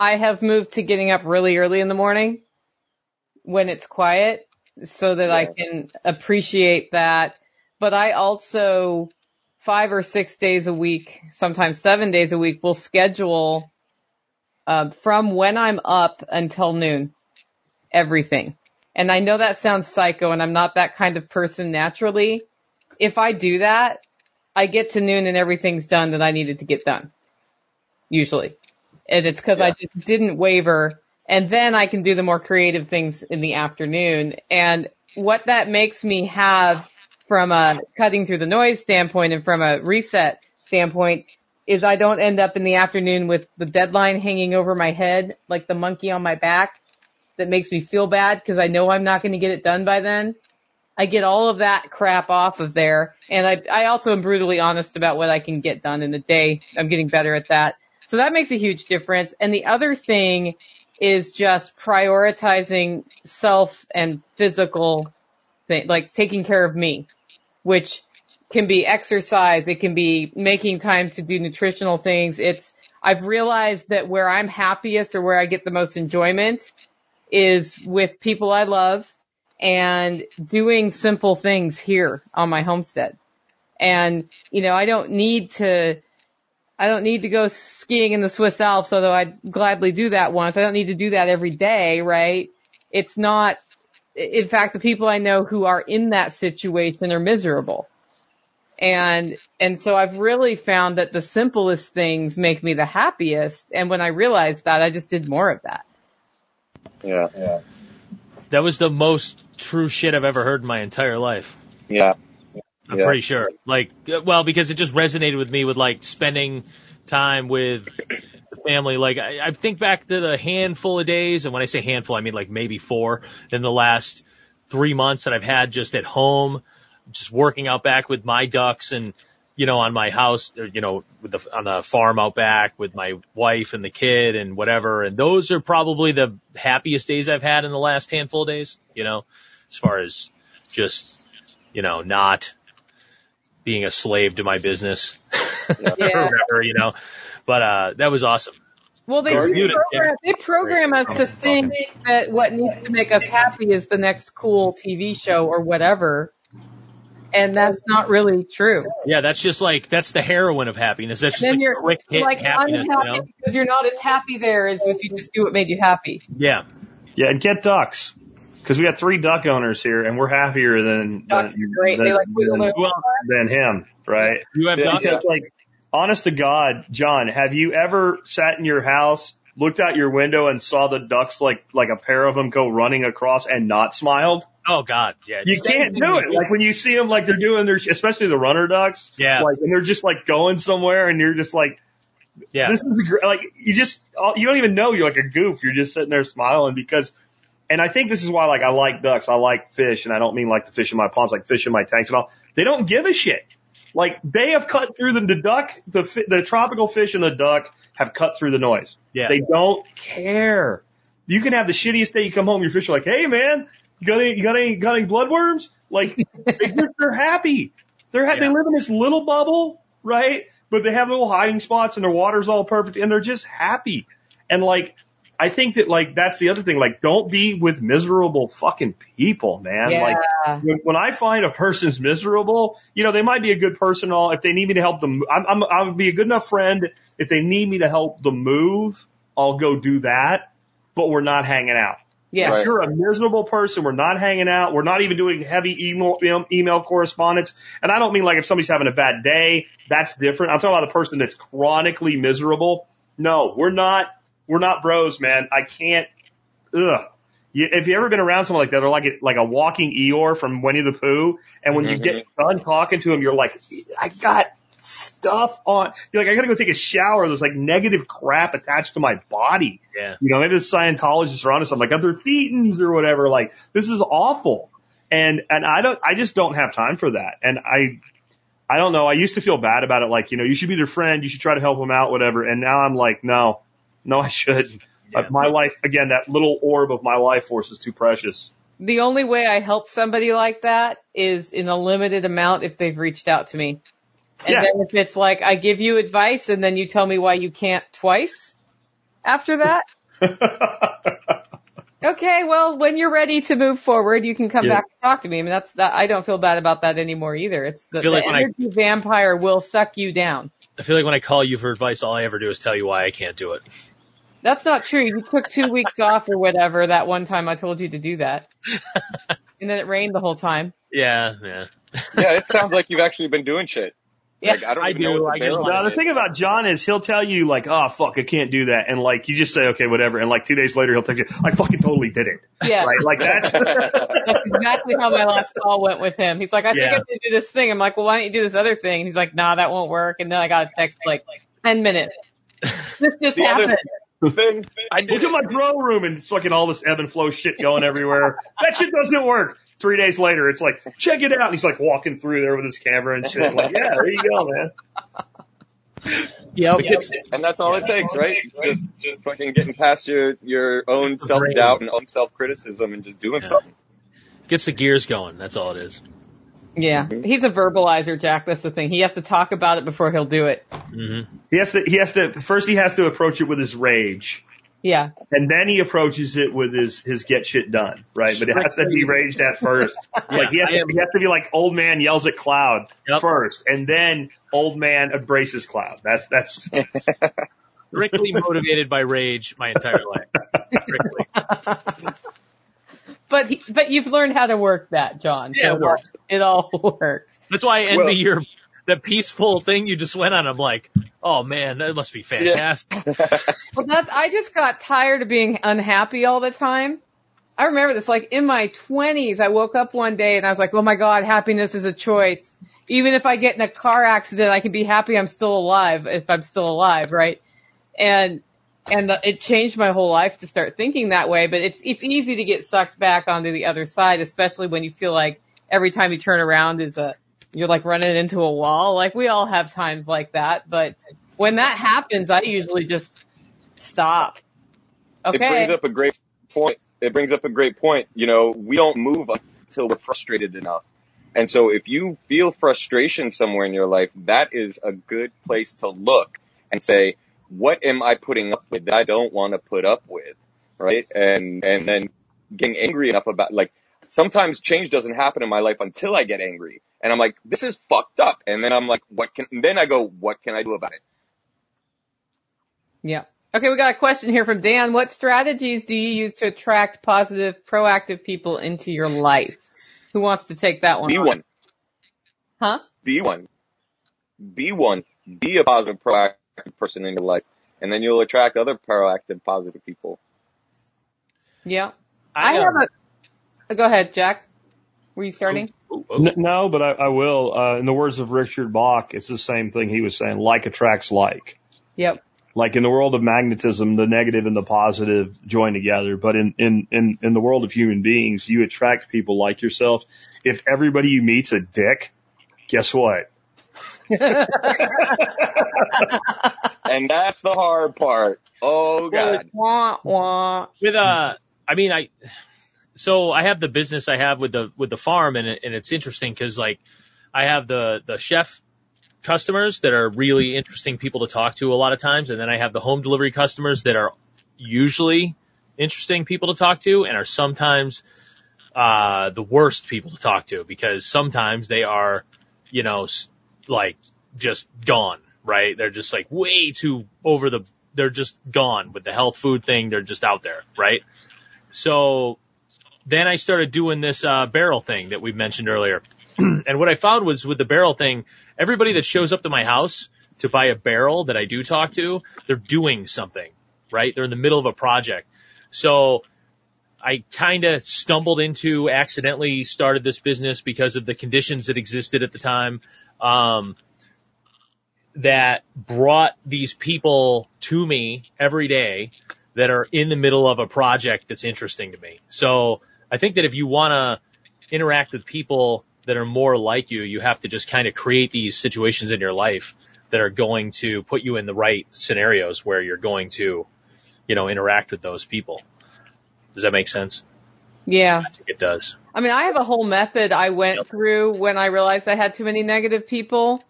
I have moved to getting up really early in the morning when it's quiet, so that I can appreciate that. But I also five or six days a week, sometimes seven days a week, will schedule uh, from when I'm up until noon, everything. And I know that sounds psycho, and I'm not that kind of person naturally. If I do that, I get to noon and everything's done that I needed to get done. Usually. And it's cause I just didn't waver. And then I can do the more creative things in the afternoon. And what that makes me have from a cutting through the noise standpoint and from a reset standpoint is I don't end up in the afternoon with the deadline hanging over my head like the monkey on my back that makes me feel bad because I know I'm not going to get it done by then. I get all of that crap off of there. And I, I also am brutally honest about what I can get done in a day. I'm getting better at that. So that makes a huge difference. And the other thing is just prioritizing self and physical thing, like taking care of me, which can be exercise. It can be making time to do nutritional things. It's, I've realized that where I'm happiest or where I get the most enjoyment is with people I love and doing simple things here on my homestead. And, you know, I don't need to, I don't need to go skiing in the Swiss Alps, although I'd gladly do that once. I don't need to do that every day, right? It's not, in fact, the people I know who are in that situation are miserable. And, and so I've really found that the simplest things make me the happiest. And when I realized that, I just did more of that. Yeah. Yeah. That was the most true shit I've ever heard in my entire life. Yeah. I'm Yeah. pretty sure. Like, well, because it just resonated with me with like spending time with the family. Like, I, I think back to the handful of days, and when I say handful, I mean like maybe four in the last three months that I've had just at home, just working out back with my ducks and, you know, on my house, or, you know, with the, on the farm out back with my wife and the kid and whatever. And those are probably the happiest days I've had in the last handful of days, you know, as far as just, you know, not being a slave to my business or Yeah. whatever, you know, but, uh, that was awesome. Well, they Garden do unit, program, they program us to think that what needs to make us happy is the next cool TV show or whatever. And that's not really true. Yeah. That's just like, that's the heroin of happiness. That's just like you're quick hit like happiness, you know? because you're not as happy there as if you just do what made you happy. Yeah. Yeah, and get ducks. Because we got three duck owners here, and we're happier than Ducks than, great. than, like than, than him, right? You have Yeah, ducks? Because, like, honest to God, John, have you ever sat in your house, looked out your window, and saw the ducks like like a pair of them go running across and not smiled? Oh God, yeah. You can't do it. Like when you see them, like they're doing their, especially the runner ducks. Yeah. Like, and they're just like going somewhere, and you're just like, yeah. this is gr- like you just you don't even know you're like a goof. You're just sitting there smiling because, and I think this is why like I like ducks. I like fish, and I don't mean like the fish in my ponds, like fish in my tanks and all. They don't give a shit. Like they have cut through the, the duck, the the tropical fish and the duck have cut through the noise. Yeah. They don't care. You can have the shittiest day. You come home, your fish are like, "Hey man, you got any, you got any, got any bloodworms?" Like they just, they're happy. They're ha- they live in this little bubble, right? But they have little hiding spots and their water's all perfect and they're just happy. And like, I think that like that's the other thing. Like, don't be with miserable fucking people, man. Yeah. Like when, when I find a person's miserable, you know, they might be a good person. All if they need me to help them, I'm, I'm I would be a good enough friend. If they need me to help them move, I'll go do that. But we're not hanging out. yeah. Right. If you're a miserable person, we're not hanging out. We're not even doing heavy email, email correspondence. And I don't mean like if somebody's having a bad day, that's different. I'm talking about a person that's chronically miserable. No, we're not, we're not bros, man. I can't, ugh. You, if you ever been around someone like that, they're like a, like a walking Eeyore from Winnie the Pooh. And when you get mm-hmm. done talking to them, you're like, I got stuff on. You're like, I gotta go take a shower. There's like negative crap attached to my body. Yeah. You know, maybe the Scientologists are onto something like oh, other thetans or whatever. Like this is awful. And, and I don't, I just don't have time for that. And I, I don't know. I used to feel bad about it. Like, you know, you should be their friend. You should try to help them out, whatever. And now I'm like, no, no, I shouldn't. Yeah. My life, again, that little orb of my life force is too precious. The only way I help somebody like that is in a limited amount if they've reached out to me. And Yeah. then if it's like I give you advice and then you tell me why you can't twice after that, okay, well, when you're ready to move forward, you can come Yeah. back and talk to me. I mean, that's that. I don't feel bad about that anymore either. It's the, the like when I- energy vampire will suck you down. I feel like when I call you for advice, all I ever do is tell you why I can't do it. That's not true. You took two weeks off or whatever that one time I told you to do that. and then it rained the whole time. Yeah, yeah. yeah, it sounds like you've actually been doing shit. Yeah. Like, I don't I even do, know what I the get barrel Now the thing about John is he'll tell you like, oh fuck, I can't do that, and like you just say okay, whatever, and like two days later he'll tell you, I fucking totally did it, Yeah. right? Like that's That's exactly how my last call went with him. He's like, I think Yeah. I have to do this thing. I'm like, well, why don't you do this other thing? And he's like, nah, that won't work. And then I got a text like, 10 minutes. This just The other- happened. thing, I look at my grow room and it's fucking all this ebb and flow shit going everywhere. That shit doesn't work. Three days later, it's like, check it out. And he's like walking through there with his camera and shit. Like, yeah, there you go, man. Yep. and that's all it takes, right? Just, just fucking getting past your, your own self doubt and own self criticism and just doing Yeah. something. Gets the gears going. That's all it is. Yeah. He's a verbalizer, Jack. That's the thing. He has to talk about it before he'll do it. hmm He has to, he has to, first he has to approach it with his rage. Yeah. And then he approaches it with his, his get shit done, right? But it has to be raged at first. like he has, to, he has to be like old man yells at cloud Yep. first, and then old man embraces cloud. That's, that's, Strictly motivated by rage my entire life. But he, but you've learned how to work that, John. Yeah, So it works. It all works. That's why I envy Well- your the peaceful thing you just went on. I'm like, oh man, that must be fantastic. Well, that's, I just got tired of being unhappy all the time. I remember this, like in my twenties, I woke up one day and I was like, oh my God, happiness is a choice. Even if I get in a car accident, I can be happy I'm still alive if I'm still alive, right? And, and the, it changed my whole life to start thinking that way, but it's, it's easy to get sucked back onto the other side, especially when you feel like every time you turn around is a, you're like running into a wall. Like we all have times like that, but when that happens, I usually just stop. Okay. It brings up a great point. It brings up a great point. You know, we don't move until we're frustrated enough. And so if you feel frustration somewhere in your life, that is a good place to look and say, what am I putting up with that I don't want to put up with? Right? And, and then getting angry enough about, like, sometimes change doesn't happen in my life until I get angry. And I'm like, this is fucked up. And then I'm like, what can, and then I go, what can I do about it? Yeah. Okay, we got a question here from Dan. What strategies do you use to attract positive, proactive people into your life? Who wants to take that one? Be on? one. Huh? Be one. Be one. Be a positive, proactive person in your life. And then you'll attract other proactive, positive people. Yeah. I, I, have um, a. Go ahead, Jack. Were you starting? ooh, ooh, ooh. N- no, but I, I will. Uh, in the words of Richard Bach, it's the same thing he was saying. Like attracts like. Yep. Like in the world of magnetism, the negative and the positive join together. But in, in, in, in the world of human beings, you attract people like yourself. If everybody you meet's a dick, guess what? And that's the hard part. Oh god. Wah, wah. with uh i mean i so i have the business i have with the with the farm and and it's interesting because like i have the the chef customers that are really interesting people to talk to a lot of times and then i have the home delivery customers that are usually interesting people to talk to and are sometimes uh the worst people to talk to because sometimes they are you know like just gone right they're just like way too over the they're just gone with the health food thing. They're just out there, right? So then I started doing this uh, barrel thing that we mentioned earlier. and what I found was with the barrel thing, everybody that shows up to my house to buy a barrel that I do talk to, they're doing something, right? They're in the middle of a project. So I kind of stumbled into accidentally started this business because of the conditions that existed at the time. Um, that brought these people to me every day that are in the middle of a project that's interesting to me. So I think that if you want to interact with people that are more like you, you have to just kind of create these situations in your life that are going to put you in the right scenarios where you're going to, you know, interact with those people. Does that make sense? Yeah. I think it does. I mean, I have a whole method I went through when I realized I had too many negative people.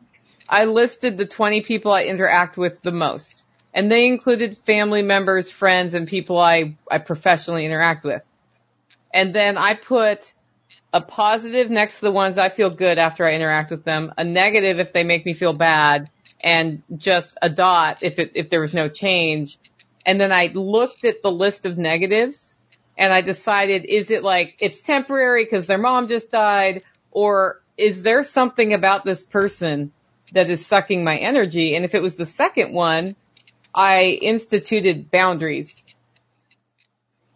I listed the 20 people I interact with the most. And they included family members, friends, and people I, I professionally interact with. And then I put a positive next to the ones I feel good after I interact with them, a negative if they make me feel bad, and just a dot if it, if there was no change. And then I looked at the list of negatives and I decided, is it like it's temporary because their mom just died, or is there something about this person that is sucking my energy? And if it was the second one, I instituted boundaries.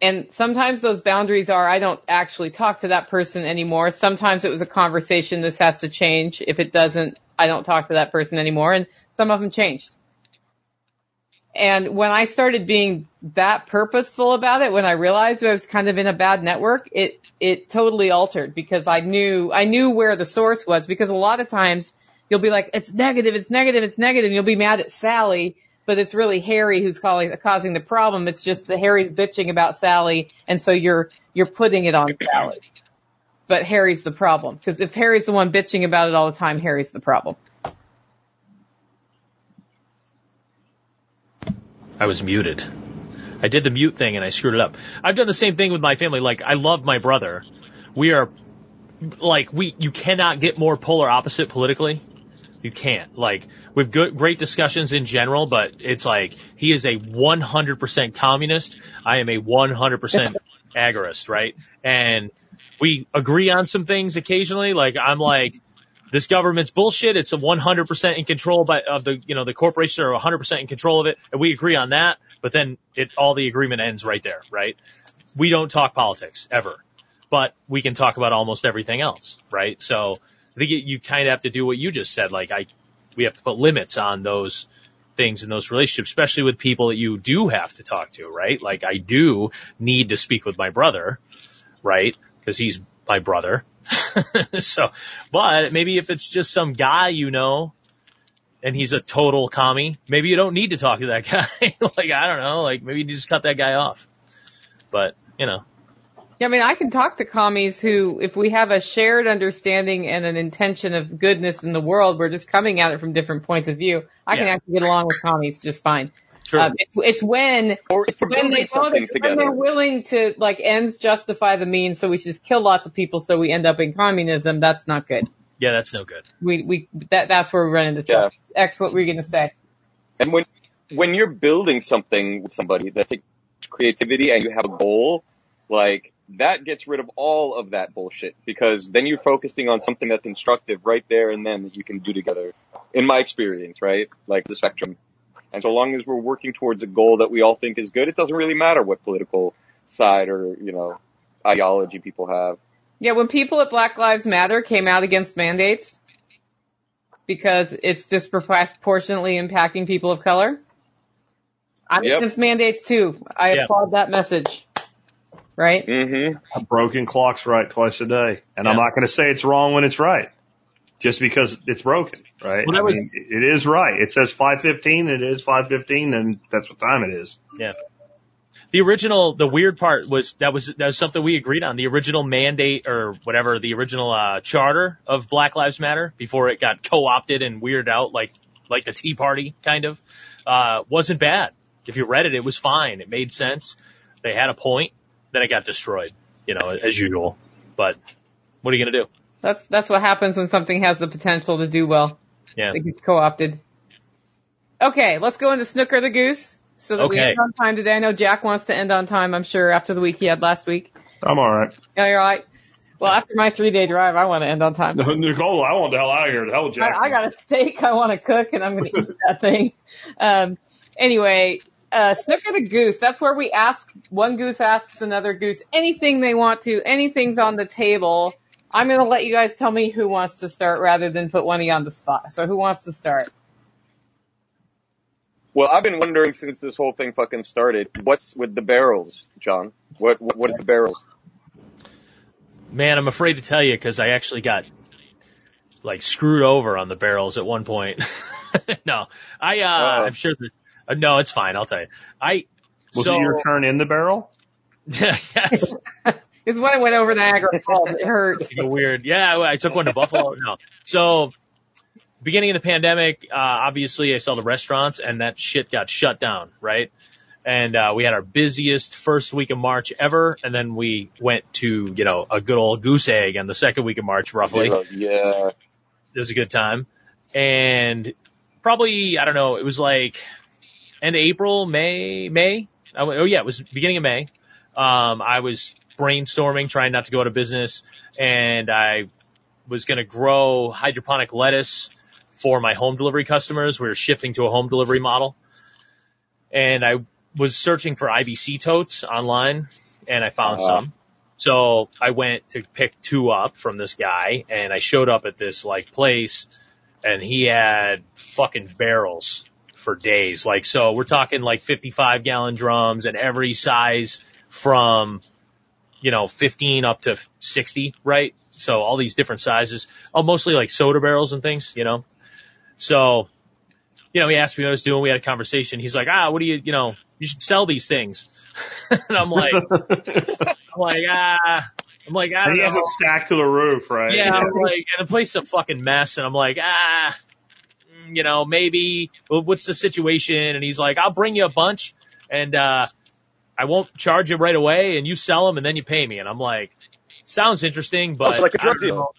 And sometimes those boundaries are I don't actually talk to that person anymore. Sometimes it was a conversation. This has to change. If it doesn't, I don't talk to that person anymore. And some of them changed. And when I started being that purposeful about it, when I realized I was kind of in a bad network, it, it totally altered because I knew, I knew where the source was because a lot of times you'll be like, it's negative, it's negative, it's negative, and you'll be mad at Sally, but it's really Harry who's calling, causing the problem. It's just that Harry's bitching about Sally, and so you're, you're putting it on Sally. But Harry's the problem. Because if Harry's the one bitching about it all the time, Harry's the problem. I was muted. I did the mute thing and I screwed it up. I've done the same thing with my family. Like, I love my brother. We are, like, we, you cannot get more polar opposite politically. You can't. Like, we've good, great discussions in general, but it's like, he is a 100% communist. I am a 100% agorist, right? And we agree on some things occasionally. Like, I'm like, this government's bullshit. It's a 100% in control by, of the, you know, the corporations are 100% in control of it. And we agree on that, but then it, all the agreement ends right there, right? We don't talk politics ever, but we can talk about almost everything else, right? So I think you, you kind of have to do what you just said. Like I, we have to put limits on those things in those relationships, especially with people that you do have to talk to, right? Like I do need to speak with my brother, right? Cause he's my brother. so, but maybe if it's just some guy you know, and he's a total commie, maybe you don't need to talk to that guy. like, I don't know, like maybe you just cut that guy off. But, you know, Yeah, I mean, I can talk to commies who, if we have a shared understanding and an intention of goodness in the world, we're just coming at it from different points of view. I can actually get along with commies just fine. sure. Um, it's, it's when Or when they know something that when they're willing to like ends justify the means, so we should just kill lots of people so we end up in communism. That's not good. yeah, that's no good. We we that that's where we run into trouble. X, what were you gonna say? And when when you're building something with somebody that takes creativity and you have a goal, like that gets rid of all of that bullshit because then you're focusing on something that's instructive right there and then that you can do together. In my experience, right? Like the spectrum. And so long as we're working towards a goal that we all think is good, it doesn't really matter what political side or, you know, ideology people have. Yeah, when people at Black Lives Matter came out against mandates because it's disproportionately impacting people of color, I'm Yep. against mandates too. I Yeah. applaud that message. Right? Mm-hmm. A broken clock's right twice a day. And I'm not going to say it's wrong when it's right. Just because it's broken, right? Well, I was- mean, it is right. It says 515, it is 515, and that's what time it is. Yeah. The original, the weird part was that was that was something we agreed on. The original mandate or whatever, the original uh, charter of Black Lives Matter before it got co-opted and weirded out like like the Tea Party kind of uh, wasn't bad. If you read it, it was fine. It made sense. They had a point. Then it got destroyed, you know, as usual. But what are you gonna do? That's that's what happens when something has the potential to do well. Yeah. It gets co-opted. Okay, let's go into Snooker the Goose so that we Okay. end on time today. I know Jack wants to end on time, I'm sure, after the week he had last week. I'm all right. Yeah, you're right. Well, after my three day drive, I want to end on time. Nicole, I want the hell out of here. The hell Jack. I, I got a steak I want to cook and I'm going to eat that thing. Um, anyway, uh, Snooker the Goose, that's where we ask, one goose asks another goose anything they want to, anything's on the table. I'm going to let you guys tell me who wants to start rather than put one of you on the spot. So who wants to start? Well, I've been wondering since this whole thing fucking started, what's with the barrels, John? What, what, what is the barrels? Man, I'm afraid to tell you because I actually got like screwed over on the barrels at one point. no, I, uh, Oh. I'm sure that, uh, no, it's fine. I'll tell you. I, Was so, it your turn in the barrel? yes, Is when I went over Niagara Falls. It hurt. Like a weird, yeah, I I took one to Buffalo. No. So, beginning of the pandemic, uh, obviously I saw the restaurants and that shit got shut down, right? And, uh, we had our busiest first week of March ever. And then we went to, you know, a good old goose egg on the second week of March, roughly. Yeah. It was a good time. And probably, I don't know, it was like end of April, May, May. Oh yeah, it was beginning of May. Um, I was brainstorming, trying not to go out of business and I was going to grow hydroponic lettuce for my home delivery customers. We were shifting to a home delivery model and I was searching for IBC totes online and I found Uh-huh. some. So I went to pick two up from this guy and I showed up at this like place and he had fucking barrels for days. Like, so we're talking like 55 gallon drums and every size from, you know, 15 up to 60, right? So all these different sizes, oh, mostly like soda barrels and things, you know? So, you know, he asked me what I was doing. We had a conversation. He's like, ah, what do you, you know, you should sell these things. and I'm like, I'm like, ah, I'm like, I And don't he has know. it stacked to the roof, right? Yeah, I'm like, and the place a fucking mess, and I'm like, ah, you know, maybe, what's the situation? And he's like, I'll bring you a bunch, and, uh, I won't charge you right away, and you sell them, and then you pay me. And I'm like, sounds interesting, but Oh, like a drug deal.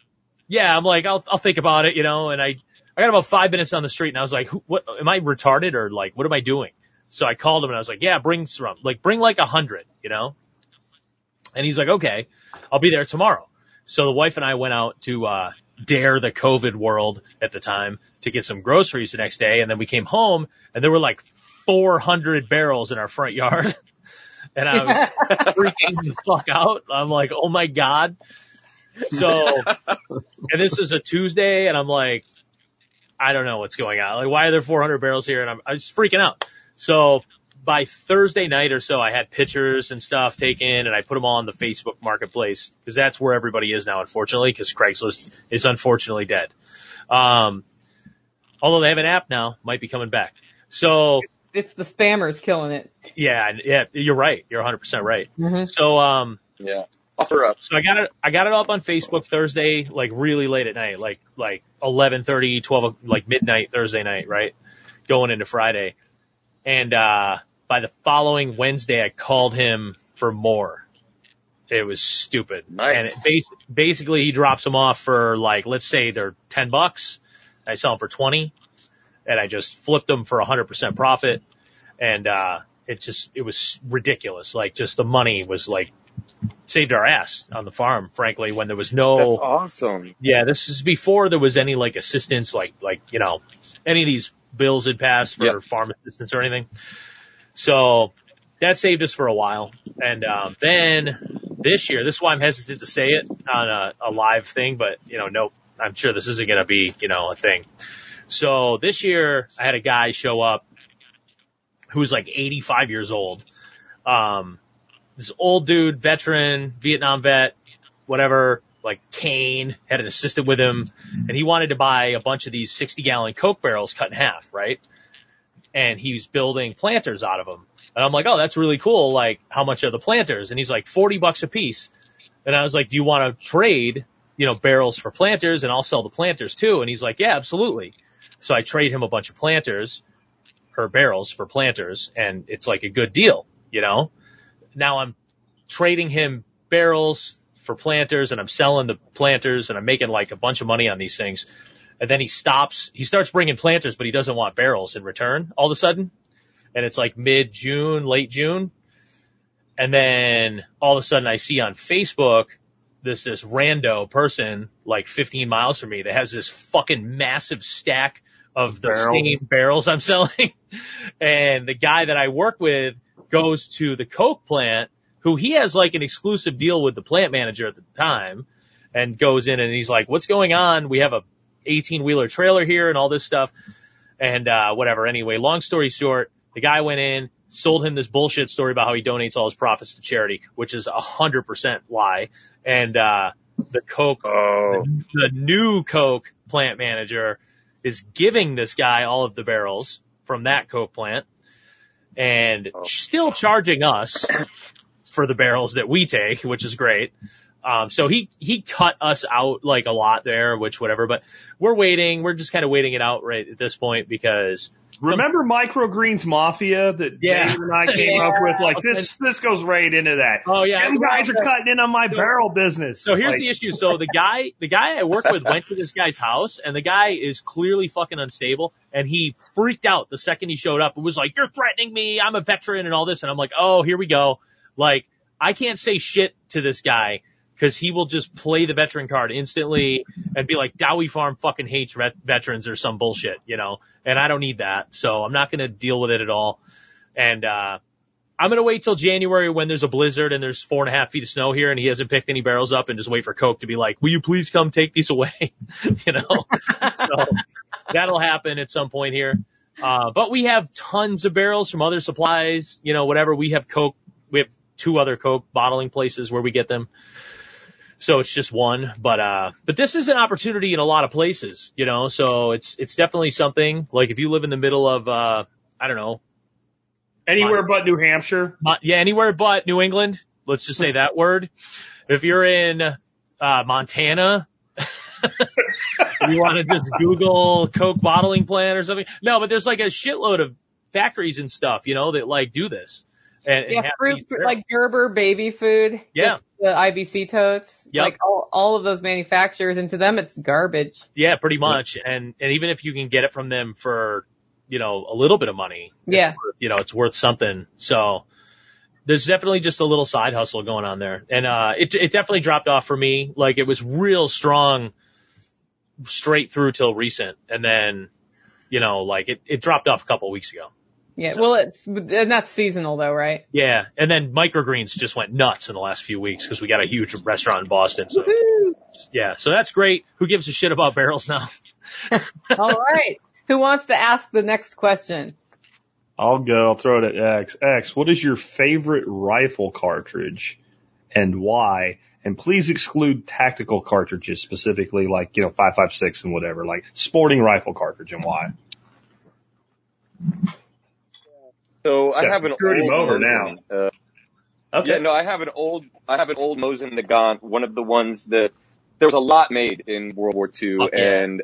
Yeah, I'm like, I'll, I'll think about it, you know, and I, I got about five minutes on the street, and I was like, who, what, am I retarded, or like, what am I doing? So I called him, and I was like, yeah, bring some, like, bring like a hundred, you know? And he's like, okay, I'll be there tomorrow. So the wife and I went out to uh dare the COVID world at the time to get some groceries the next day, and then we came home and there were like 400 barrels in our front yard, and I was freaking the fuck out. I'm like, oh my god. So, and this is a Tuesday, and I'm like, I don't know what's going on. Like, why are there 400 barrels here? And I'm, I was freaking out. So by Thursday night or so, I had pictures and stuff taken and I put them all on the Facebook marketplace because that's where everybody is now, unfortunately, because Craigslist is unfortunately dead. Um, although they have an app now, might be coming back. So It's the spammers killing it. yeah, yeah, you're right. You're 100% right. Mm-hmm. So, um, Yeah. Offer up. so I got it, I got it up on Facebook Thursday, like really late at night, like, like 11:30, 12, like midnight Thursday night, right? Going into Friday. And, uh, by the following Wednesday, I called him for more. It was stupid. Nice. And it bas- basically he drops them off for like, let's say they're 10 bucks. I sell them for 20 and I just flipped them for a 100% profit. and uh, it just it was ridiculous. Like just the money was like saved our ass on the farm, frankly, when there was no. That's awesome. Yeah, this is before there was any like assistance, like like you know, any of these bills had passed for Yep. farm assistance or anything. So that saved us for a while, and um, then this year, this is why I'm hesitant to say it on a, a live thing, but you know, nope, I'm sure this isn't going to be you know a thing. So this year, I had a guy show up who was like 85 years old. Um, this old dude, veteran, Vietnam vet, whatever, like cane, had an assistant with him, and he wanted to buy a bunch of these 60 gallon Coke barrels cut in half, right? And he was building planters out of them. And I'm like, oh, that's really cool. Like, how much are the planters? And he's like, 40 bucks a piece. And I was like, do you want to trade, you know, barrels for planters and I'll sell the planters too? And he's like, yeah, absolutely. So I trade him a bunch of planters or barrels for planters and it's like a good deal, you know? Now I'm trading him barrels for planters and I'm selling the planters and I'm making like a bunch of money on these things. And then he stops, he starts bringing planters, but he doesn't want barrels in return all of a sudden. And it's like mid June, late June. And then all of a sudden I see on Facebook this, this rando person like 15 miles from me that has this fucking massive stack of the Barrels. same barrels I'm selling. and the guy that I work with goes to the Coke plant who he has like an exclusive deal with the plant manager at the time and goes in and he's like, what's going on? We have a 18 wheeler trailer here and all this stuff and, uh, whatever. Anyway, long story short, the guy went in, sold him this bullshit story about how he donates all his profits to charity, which is a hundred percent lie. And, uh, the Coke Oh, the new Coke plant manager is giving this guy all of the barrels from that Coke plant and Oh. still charging us for the barrels that we take, which is great. Um, so he, he cut us out like a lot there, which whatever, but we're waiting. We're just kind of waiting it out right at this point because Remember Microgreens Mafia that Yeah. Dave and I came up with? Like this, this goes right into that. Oh yeah. Them guys are cutting in on my So- barrel business. So here's Like, the issue. So the guy, the guy I work with went to this guy's house and the guy is clearly fucking unstable and he freaked out the second he showed up and was like, you're threatening me. I'm a veteran and all this. And I'm like, oh, here we go. Like I can't say shit to this guy because he will just play the veteran card instantly and be like, Dowie Farm fucking hates vet- veterans or some bullshit, you know, and I don't need that. So I'm not going to deal with it at all. And, uh, I'm going to wait till January when there's a blizzard and there's four and a half feet of snow here and he hasn't picked any barrels up and just wait for Coke to be like, will you please come take these away? you know, so that'll happen at some point here. Uh, but we have tons of barrels from other supplies, you know, whatever. We have Coke, we have two other Coke bottling places where we get them. So it's just one, but, uh, but this is an opportunity in a lot of places, you know, so it's, it's definitely something like if you live in the middle of, uh, I don't know, anywhere but New Hampshire. Mon- yeah, anywhere but New England. Let's just say that word. If you're in uh, Montana, you want to just Google Coke bottling plant or something. No, but there's like a shitload of factories and stuff, you know, that like do this. And, Yeah, fruit, like Gerber baby food. Yeah. The IBC totes. Yep. Like all, all of those manufacturers, and to them it's garbage. yeah, pretty much. And and even if you can get it from them for, you know, a little bit of money, Yeah. worth- you know, it's worth something. So there's definitely just a little side hustle going on there. And, uh, it, it definitely dropped off for me. Like it was real strong straight through till recent. And then, you know, like it, it dropped off a couple of weeks ago. Yeah. Well, it's and that's seasonal though, right? Yeah. And then microgreens just went nuts in the last few weeks because we got a huge restaurant in Boston. So yeah. So that's great. Who gives a shit about barrels now? all right. Who wants to ask the next question? I'll go. I'll throw it at X. X, what is your favorite rifle cartridge and why? And please exclude tactical cartridges specifically like, you know, 556 and whatever, like sporting rifle cartridge and why. So I have an screwed him old over Mosin. Uh, Okay. Yeah, no, I have an old, I have an old Mosin Nagant, one of the ones that there was a lot made in World War II, yeah. and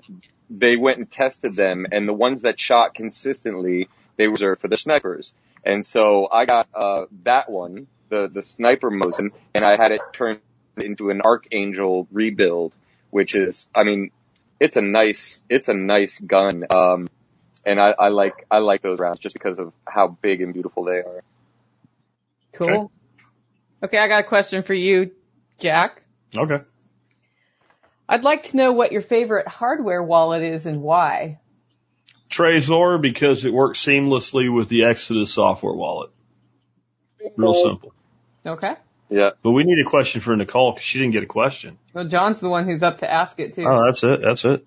they went and tested them, and the ones that shot consistently, they were reserved for the snipers. And so I got uh that one, the the sniper Mosin, and I had it turned into an Archangel rebuild, which is, I mean, it's a nice, it's a nice gun. Um, and I, I like I like those rounds just because of how big and beautiful they are. Cool. Okay. Okay, I got a question for you, Jack. Okay. I'd like to know what your favorite hardware wallet is and why. Trezor because it works seamlessly with the Exodus software wallet. Real simple. Okay. Yeah. But we need a question for Nicole because she didn't get a question. Well, John's the one who's up to ask it too. Oh, that's it. That's it.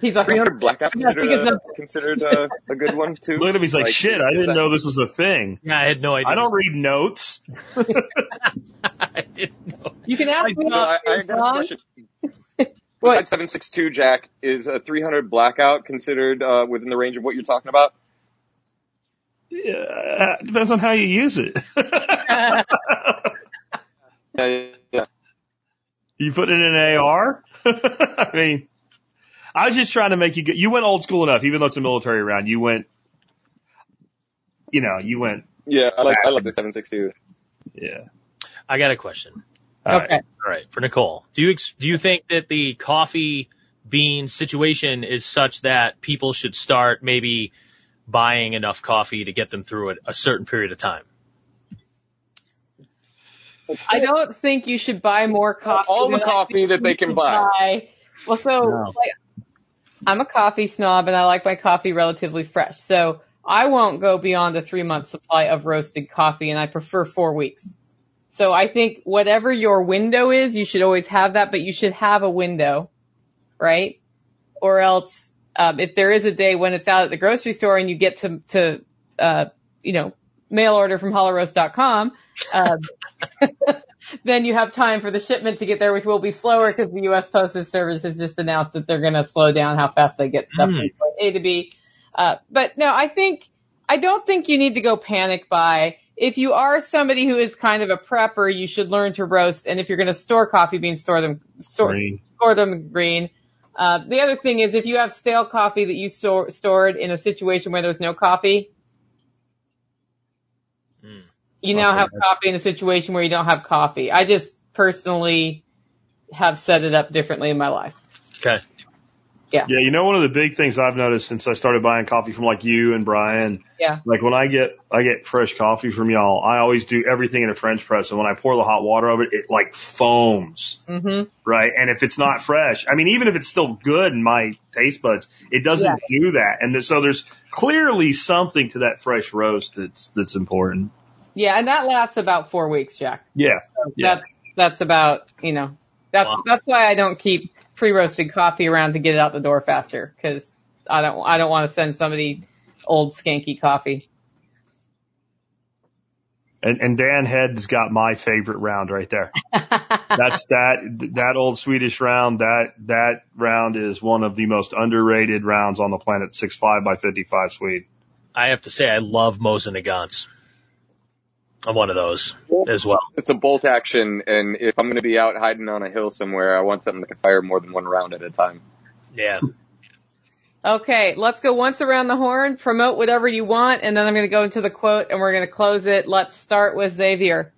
He's a 300 blackout Yeah, considered it's a, considered a, a good one too. Look at him. He's like, shit, I didn't that- know this was a thing. Yeah, I had no idea. I don't read notes. I didn't know. You can ask me So I, I about got a John. question. What? Besides 762 Jack, is a 300 blackout considered uh, within the range of what you're talking about? Yeah, it depends on how you use it. Yeah, yeah. you put it in an AR? I mean, I was just trying to make you get, you went old school enough, even though it's a military round. You went, you know, you went, Yeah, I like I like the 762. yeah. I got a question. All right. Okay. All right, for Nicole, do you ex- do you think that the coffee bean situation is such that people should start maybe buying enough coffee to get them through it a certain period of time? I don't think you should buy more coffee. All the coffee that they can should buy. Well, so No. like, I'm a coffee snob and I like my coffee relatively fresh. So I won't go beyond a three month supply of roasted coffee and I prefer four weeks. So I think whatever your window is, you should always have that, but you should have a window, right? Or else, um, if there is a day when it's out at the grocery store and you get to, to, uh, you know, mail order from hollowroast.com, um, then you have time for the shipment to get there, which will be slower because the U.S. Postal Service has just announced that they're going to slow down how fast they get stuff Hmm. from A to B. Uh, but no, I think, I don't think you need to go panic buy. If you are somebody who is kind of a prepper, you should learn to roast. And if you're going to store coffee beans, store them, store, Green. store them green. Uh, the other thing is if you have stale coffee that you store, stored in a situation where there's no coffee, Mm. You now have coffee in a situation where you don't have coffee. I just personally have set it up differently in my life. Okay. Yeah, Yeah. you know, one of the big things I've noticed since I started buying coffee from like you and Brian, Yeah. like when I get, I get fresh coffee from y'all, I always do everything in a French press. And when I pour the hot water over it, it like foams, hmm right? And if it's not fresh, I mean, even if it's still good in my taste buds, it doesn't do that. And so there's clearly something to that fresh roast that's, that's important. Yeah, and that lasts about four weeks, Jack. Yeah. Yeah. That's that's about you know that's Wow. that's why I don't keep pre-roasted coffee around to get it out the door faster because I don't I don't want to send somebody old skanky coffee. And, and Dan Head's got my favorite round right there. That's that, that old Swedish round. That, that round is one of the most underrated rounds on the planet. Six five by 55 Swede. I have to say I love Mosin Nagants. I'm one of those as well. It's a bolt action, and if I'm going to be out hiding on a hill somewhere, I want something that can fire more than one round at a time. Yeah. Okay, let's go once around the horn, promote whatever you want, and then I'm going to go into the quote and we're going to close it. Let's start with Xavier.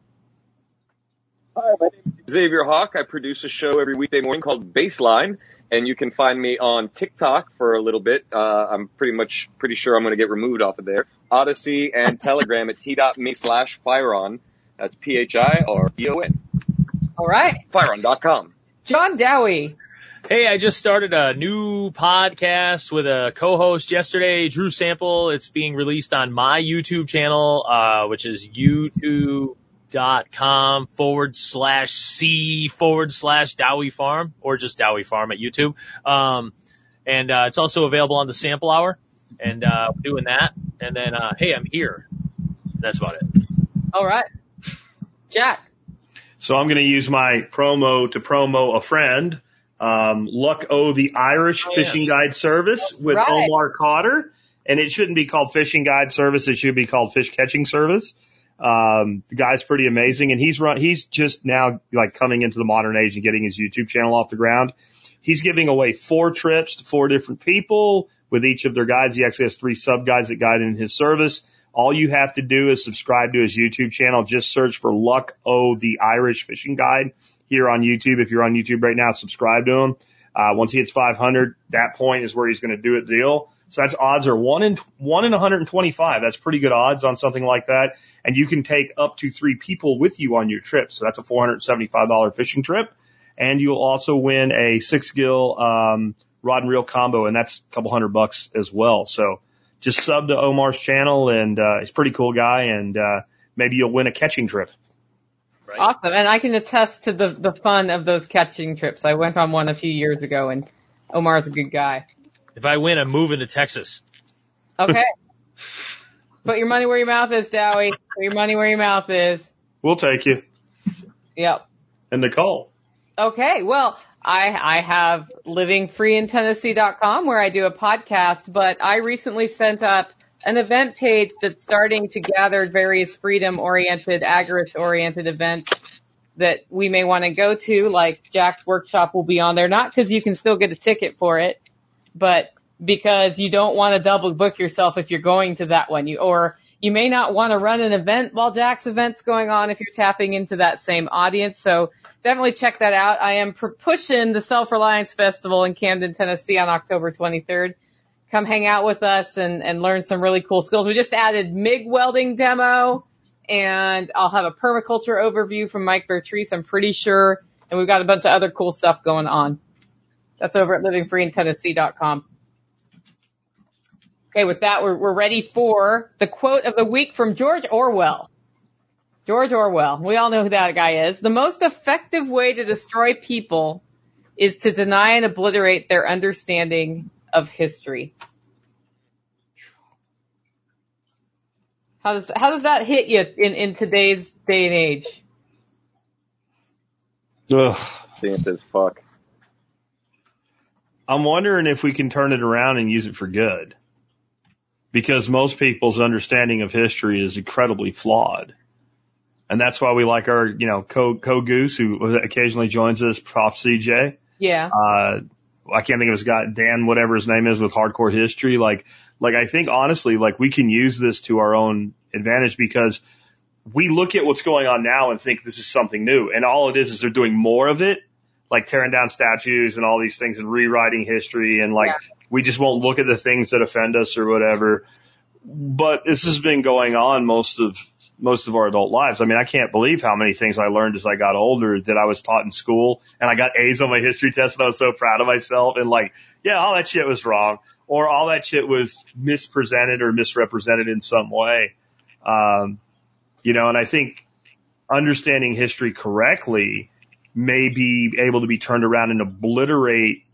Hi, my name is Xavier Hawk. I produce a show every weekday morning called Baseline, and you can find me on TikTok for a little bit. Uh, I'm pretty much pretty sure I'm going to get removed off of there. Odysee and Telegram at t.me slash Phireon. That's P-H-I-R-E-O-N. All right, Phireon.com. John Dowie. Hey, I just started a new podcast with a co-host yesterday, Drew Sample. It's being released on my YouTube channel, uh, which is youtube.com forward slash C forward slash Dowie Farm or just Dowie Farm at YouTube. Um, and, uh, it's also available on the sample hour and, uh, we're doing that. And then, uh, hey, I'm here. That's about it. All right, Jack. So I'm going to use my promo to promo a friend. Um, Luck O the Irish Oh, yeah. Fishing Guide Service with Right. Omar Cotter. And it shouldn't be called Fishing Guide Service. It should be called Fish Catching Service. Um, the guy's pretty amazing and he's run, he's just now like coming into the modern age and getting his YouTube channel off the ground. He's giving away four trips to four different people with each of their guides. He actually has three sub guides that guide in his service. All you have to do is subscribe to his YouTube channel. Just search for Luck O the Irish Fishing Guide here on YouTube. If you're on YouTube right now, subscribe to him. Uh, once he hits 500, that point is where he's going to do it deal. So that's odds are one in one in 125. That's pretty good odds on something like that. And you can take up to three people with you on your trip. So that's a $475 fishing trip. And you'll also win a six gill, um, rod and reel combo. And that's a couple hundred bucks as well. So just sub to Omar's channel and, uh, he's a pretty cool guy. And, uh, maybe you'll win a catching trip. Right? Awesome. And I can attest to the, the fun of those catching trips. I went on one a few years ago and Omar's a good guy. If I win, I'm moving to Texas. Okay. Put your money where your mouth is, Dowie. Put your money where your mouth is. We'll take you. Yep. And Nicole. Okay. Well, I, I have livingfreeintennessee.com where I do a podcast, but I recently sent up an event page that's starting to gather various freedom oriented, agorist oriented events that we may want to go to, like Jack's workshop will be on there, not because you can still get a ticket for it, but because you don't want to double book yourself if you're going to that one. You, or you may not want to run an event while Jack's event's going on if you're tapping into that same audience. So definitely check that out. I am pushing the Self Reliance Festival in Camden, Tennessee on October 23rd. Come hang out with us and, and learn some really cool skills. We just added MIG welding demo and I'll have a permaculture overview from Mike Vertreese, I'm pretty sure. And we've got a bunch of other cool stuff going on. That's over at livingfreeintennessee.com. Okay, with that, we're, we're ready for the quote of the week from George Orwell. George Orwell. We all know who that guy is. The most effective way to destroy people is to deny and obliterate their understanding of history. How does how does that hit you in, in today's day and age? Ugh. Damn as fuck. I'm wondering if we can turn it around and use it for good. Because most people's understanding of history is incredibly flawed. And that's why we like our, you know, Co, Co Goose, who occasionally joins us, Prof CJ. Yeah. Uh, I can't think of his guy, Dan, whatever his name is with hardcore history. Like, like I think honestly, like we can use this to our own advantage because we look at what's going on now and think this is something new. And all it is is they're doing more of it, like tearing down statues and all these things and rewriting history. And like, Yeah. we just won't look at the things that offend us or whatever. But this has been going on most of, most of our adult lives. I mean, I can't believe how many things I learned as I got older that I was taught in school and I got A's on my history test and I was so proud of myself and like, yeah, all that shit was wrong or all that shit was mispresented or misrepresented in some way. Um, you know, and I think understanding history correctly may be able to be turned around and obliterate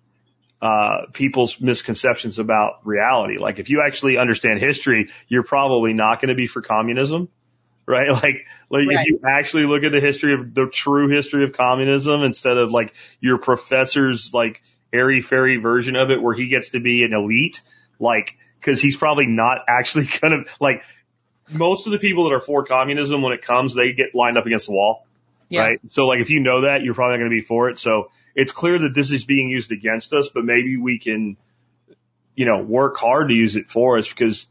uh, people's misconceptions about reality. Like if you actually understand history, you're probably not going to be for communism, right? Like, like Right. if you actually look at the history of the true history of communism instead of like your professor's like airy fairy version of it where he gets to be an elite, like, cause he's probably not actually gonna, like, most of the people that are for communism when it comes, they get lined up against the wall Yeah. right? So like if you know that, you're probably not going to be for it. So it's clear that this is being used against us, but maybe we can, you know, work hard to use it for us because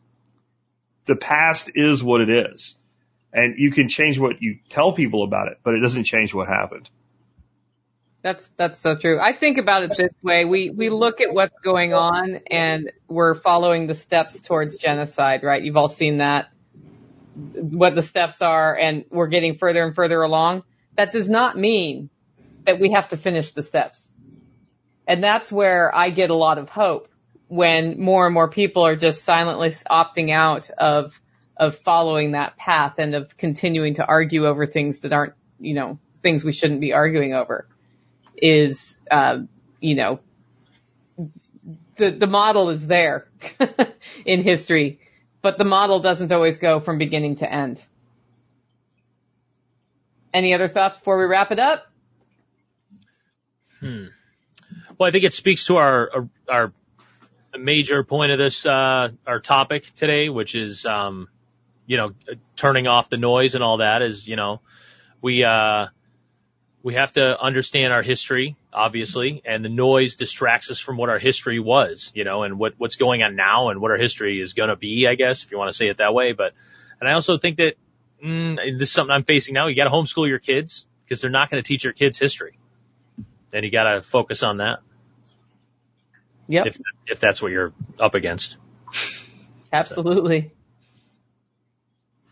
the past is what it is. And you can change what you tell people about it, but it doesn't change what happened. That's that's so true. I think about it this way. We we look at what's going on and we're following the steps towards genocide, right? You've all seen that what the steps are and we're getting further and further along. That does not mean that we have to finish the steps. And that's where I get a lot of hope when more and more people are just silently opting out of of following that path and of continuing to argue over things that aren't, you know, things we shouldn't be arguing over is, uh, you know, the, the model is there in history, but the model doesn't always go from beginning to end. Any other thoughts before we wrap it up? Hmm. Well, I think it speaks to our our major point of this uh, our topic today, which is um, you know turning off the noise and all that. Is you know we uh, we have to understand our history, obviously, and the noise distracts us from what our history was, you know, and what what's going on now and what our history is going to be, I guess, if you want to say it that way. But and I also think that mm, this is something I'm facing now. You got to homeschool your kids because they're not going to teach your kids history and you got to focus on that Yep. if if that's what you're up against. Absolutely.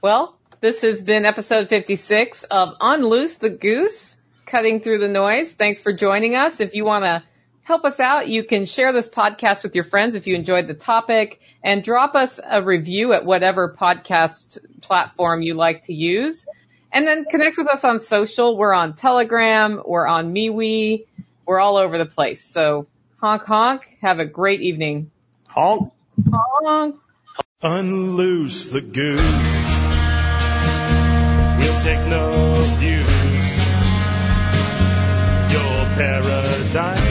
Well, this has been episode 56 of Unloose the Goose, cutting through the noise. Thanks for joining us. If you want to help us out, you can share this podcast with your friends if you enjoyed the topic and drop us a review at whatever podcast platform you like to use. And then connect with us on social. We're on Telegram. We're on MeWe. We're all over the place. So honk honk. Have a great evening. Honk. Honk. Unloose the goose. We'll take no views. Your paradise.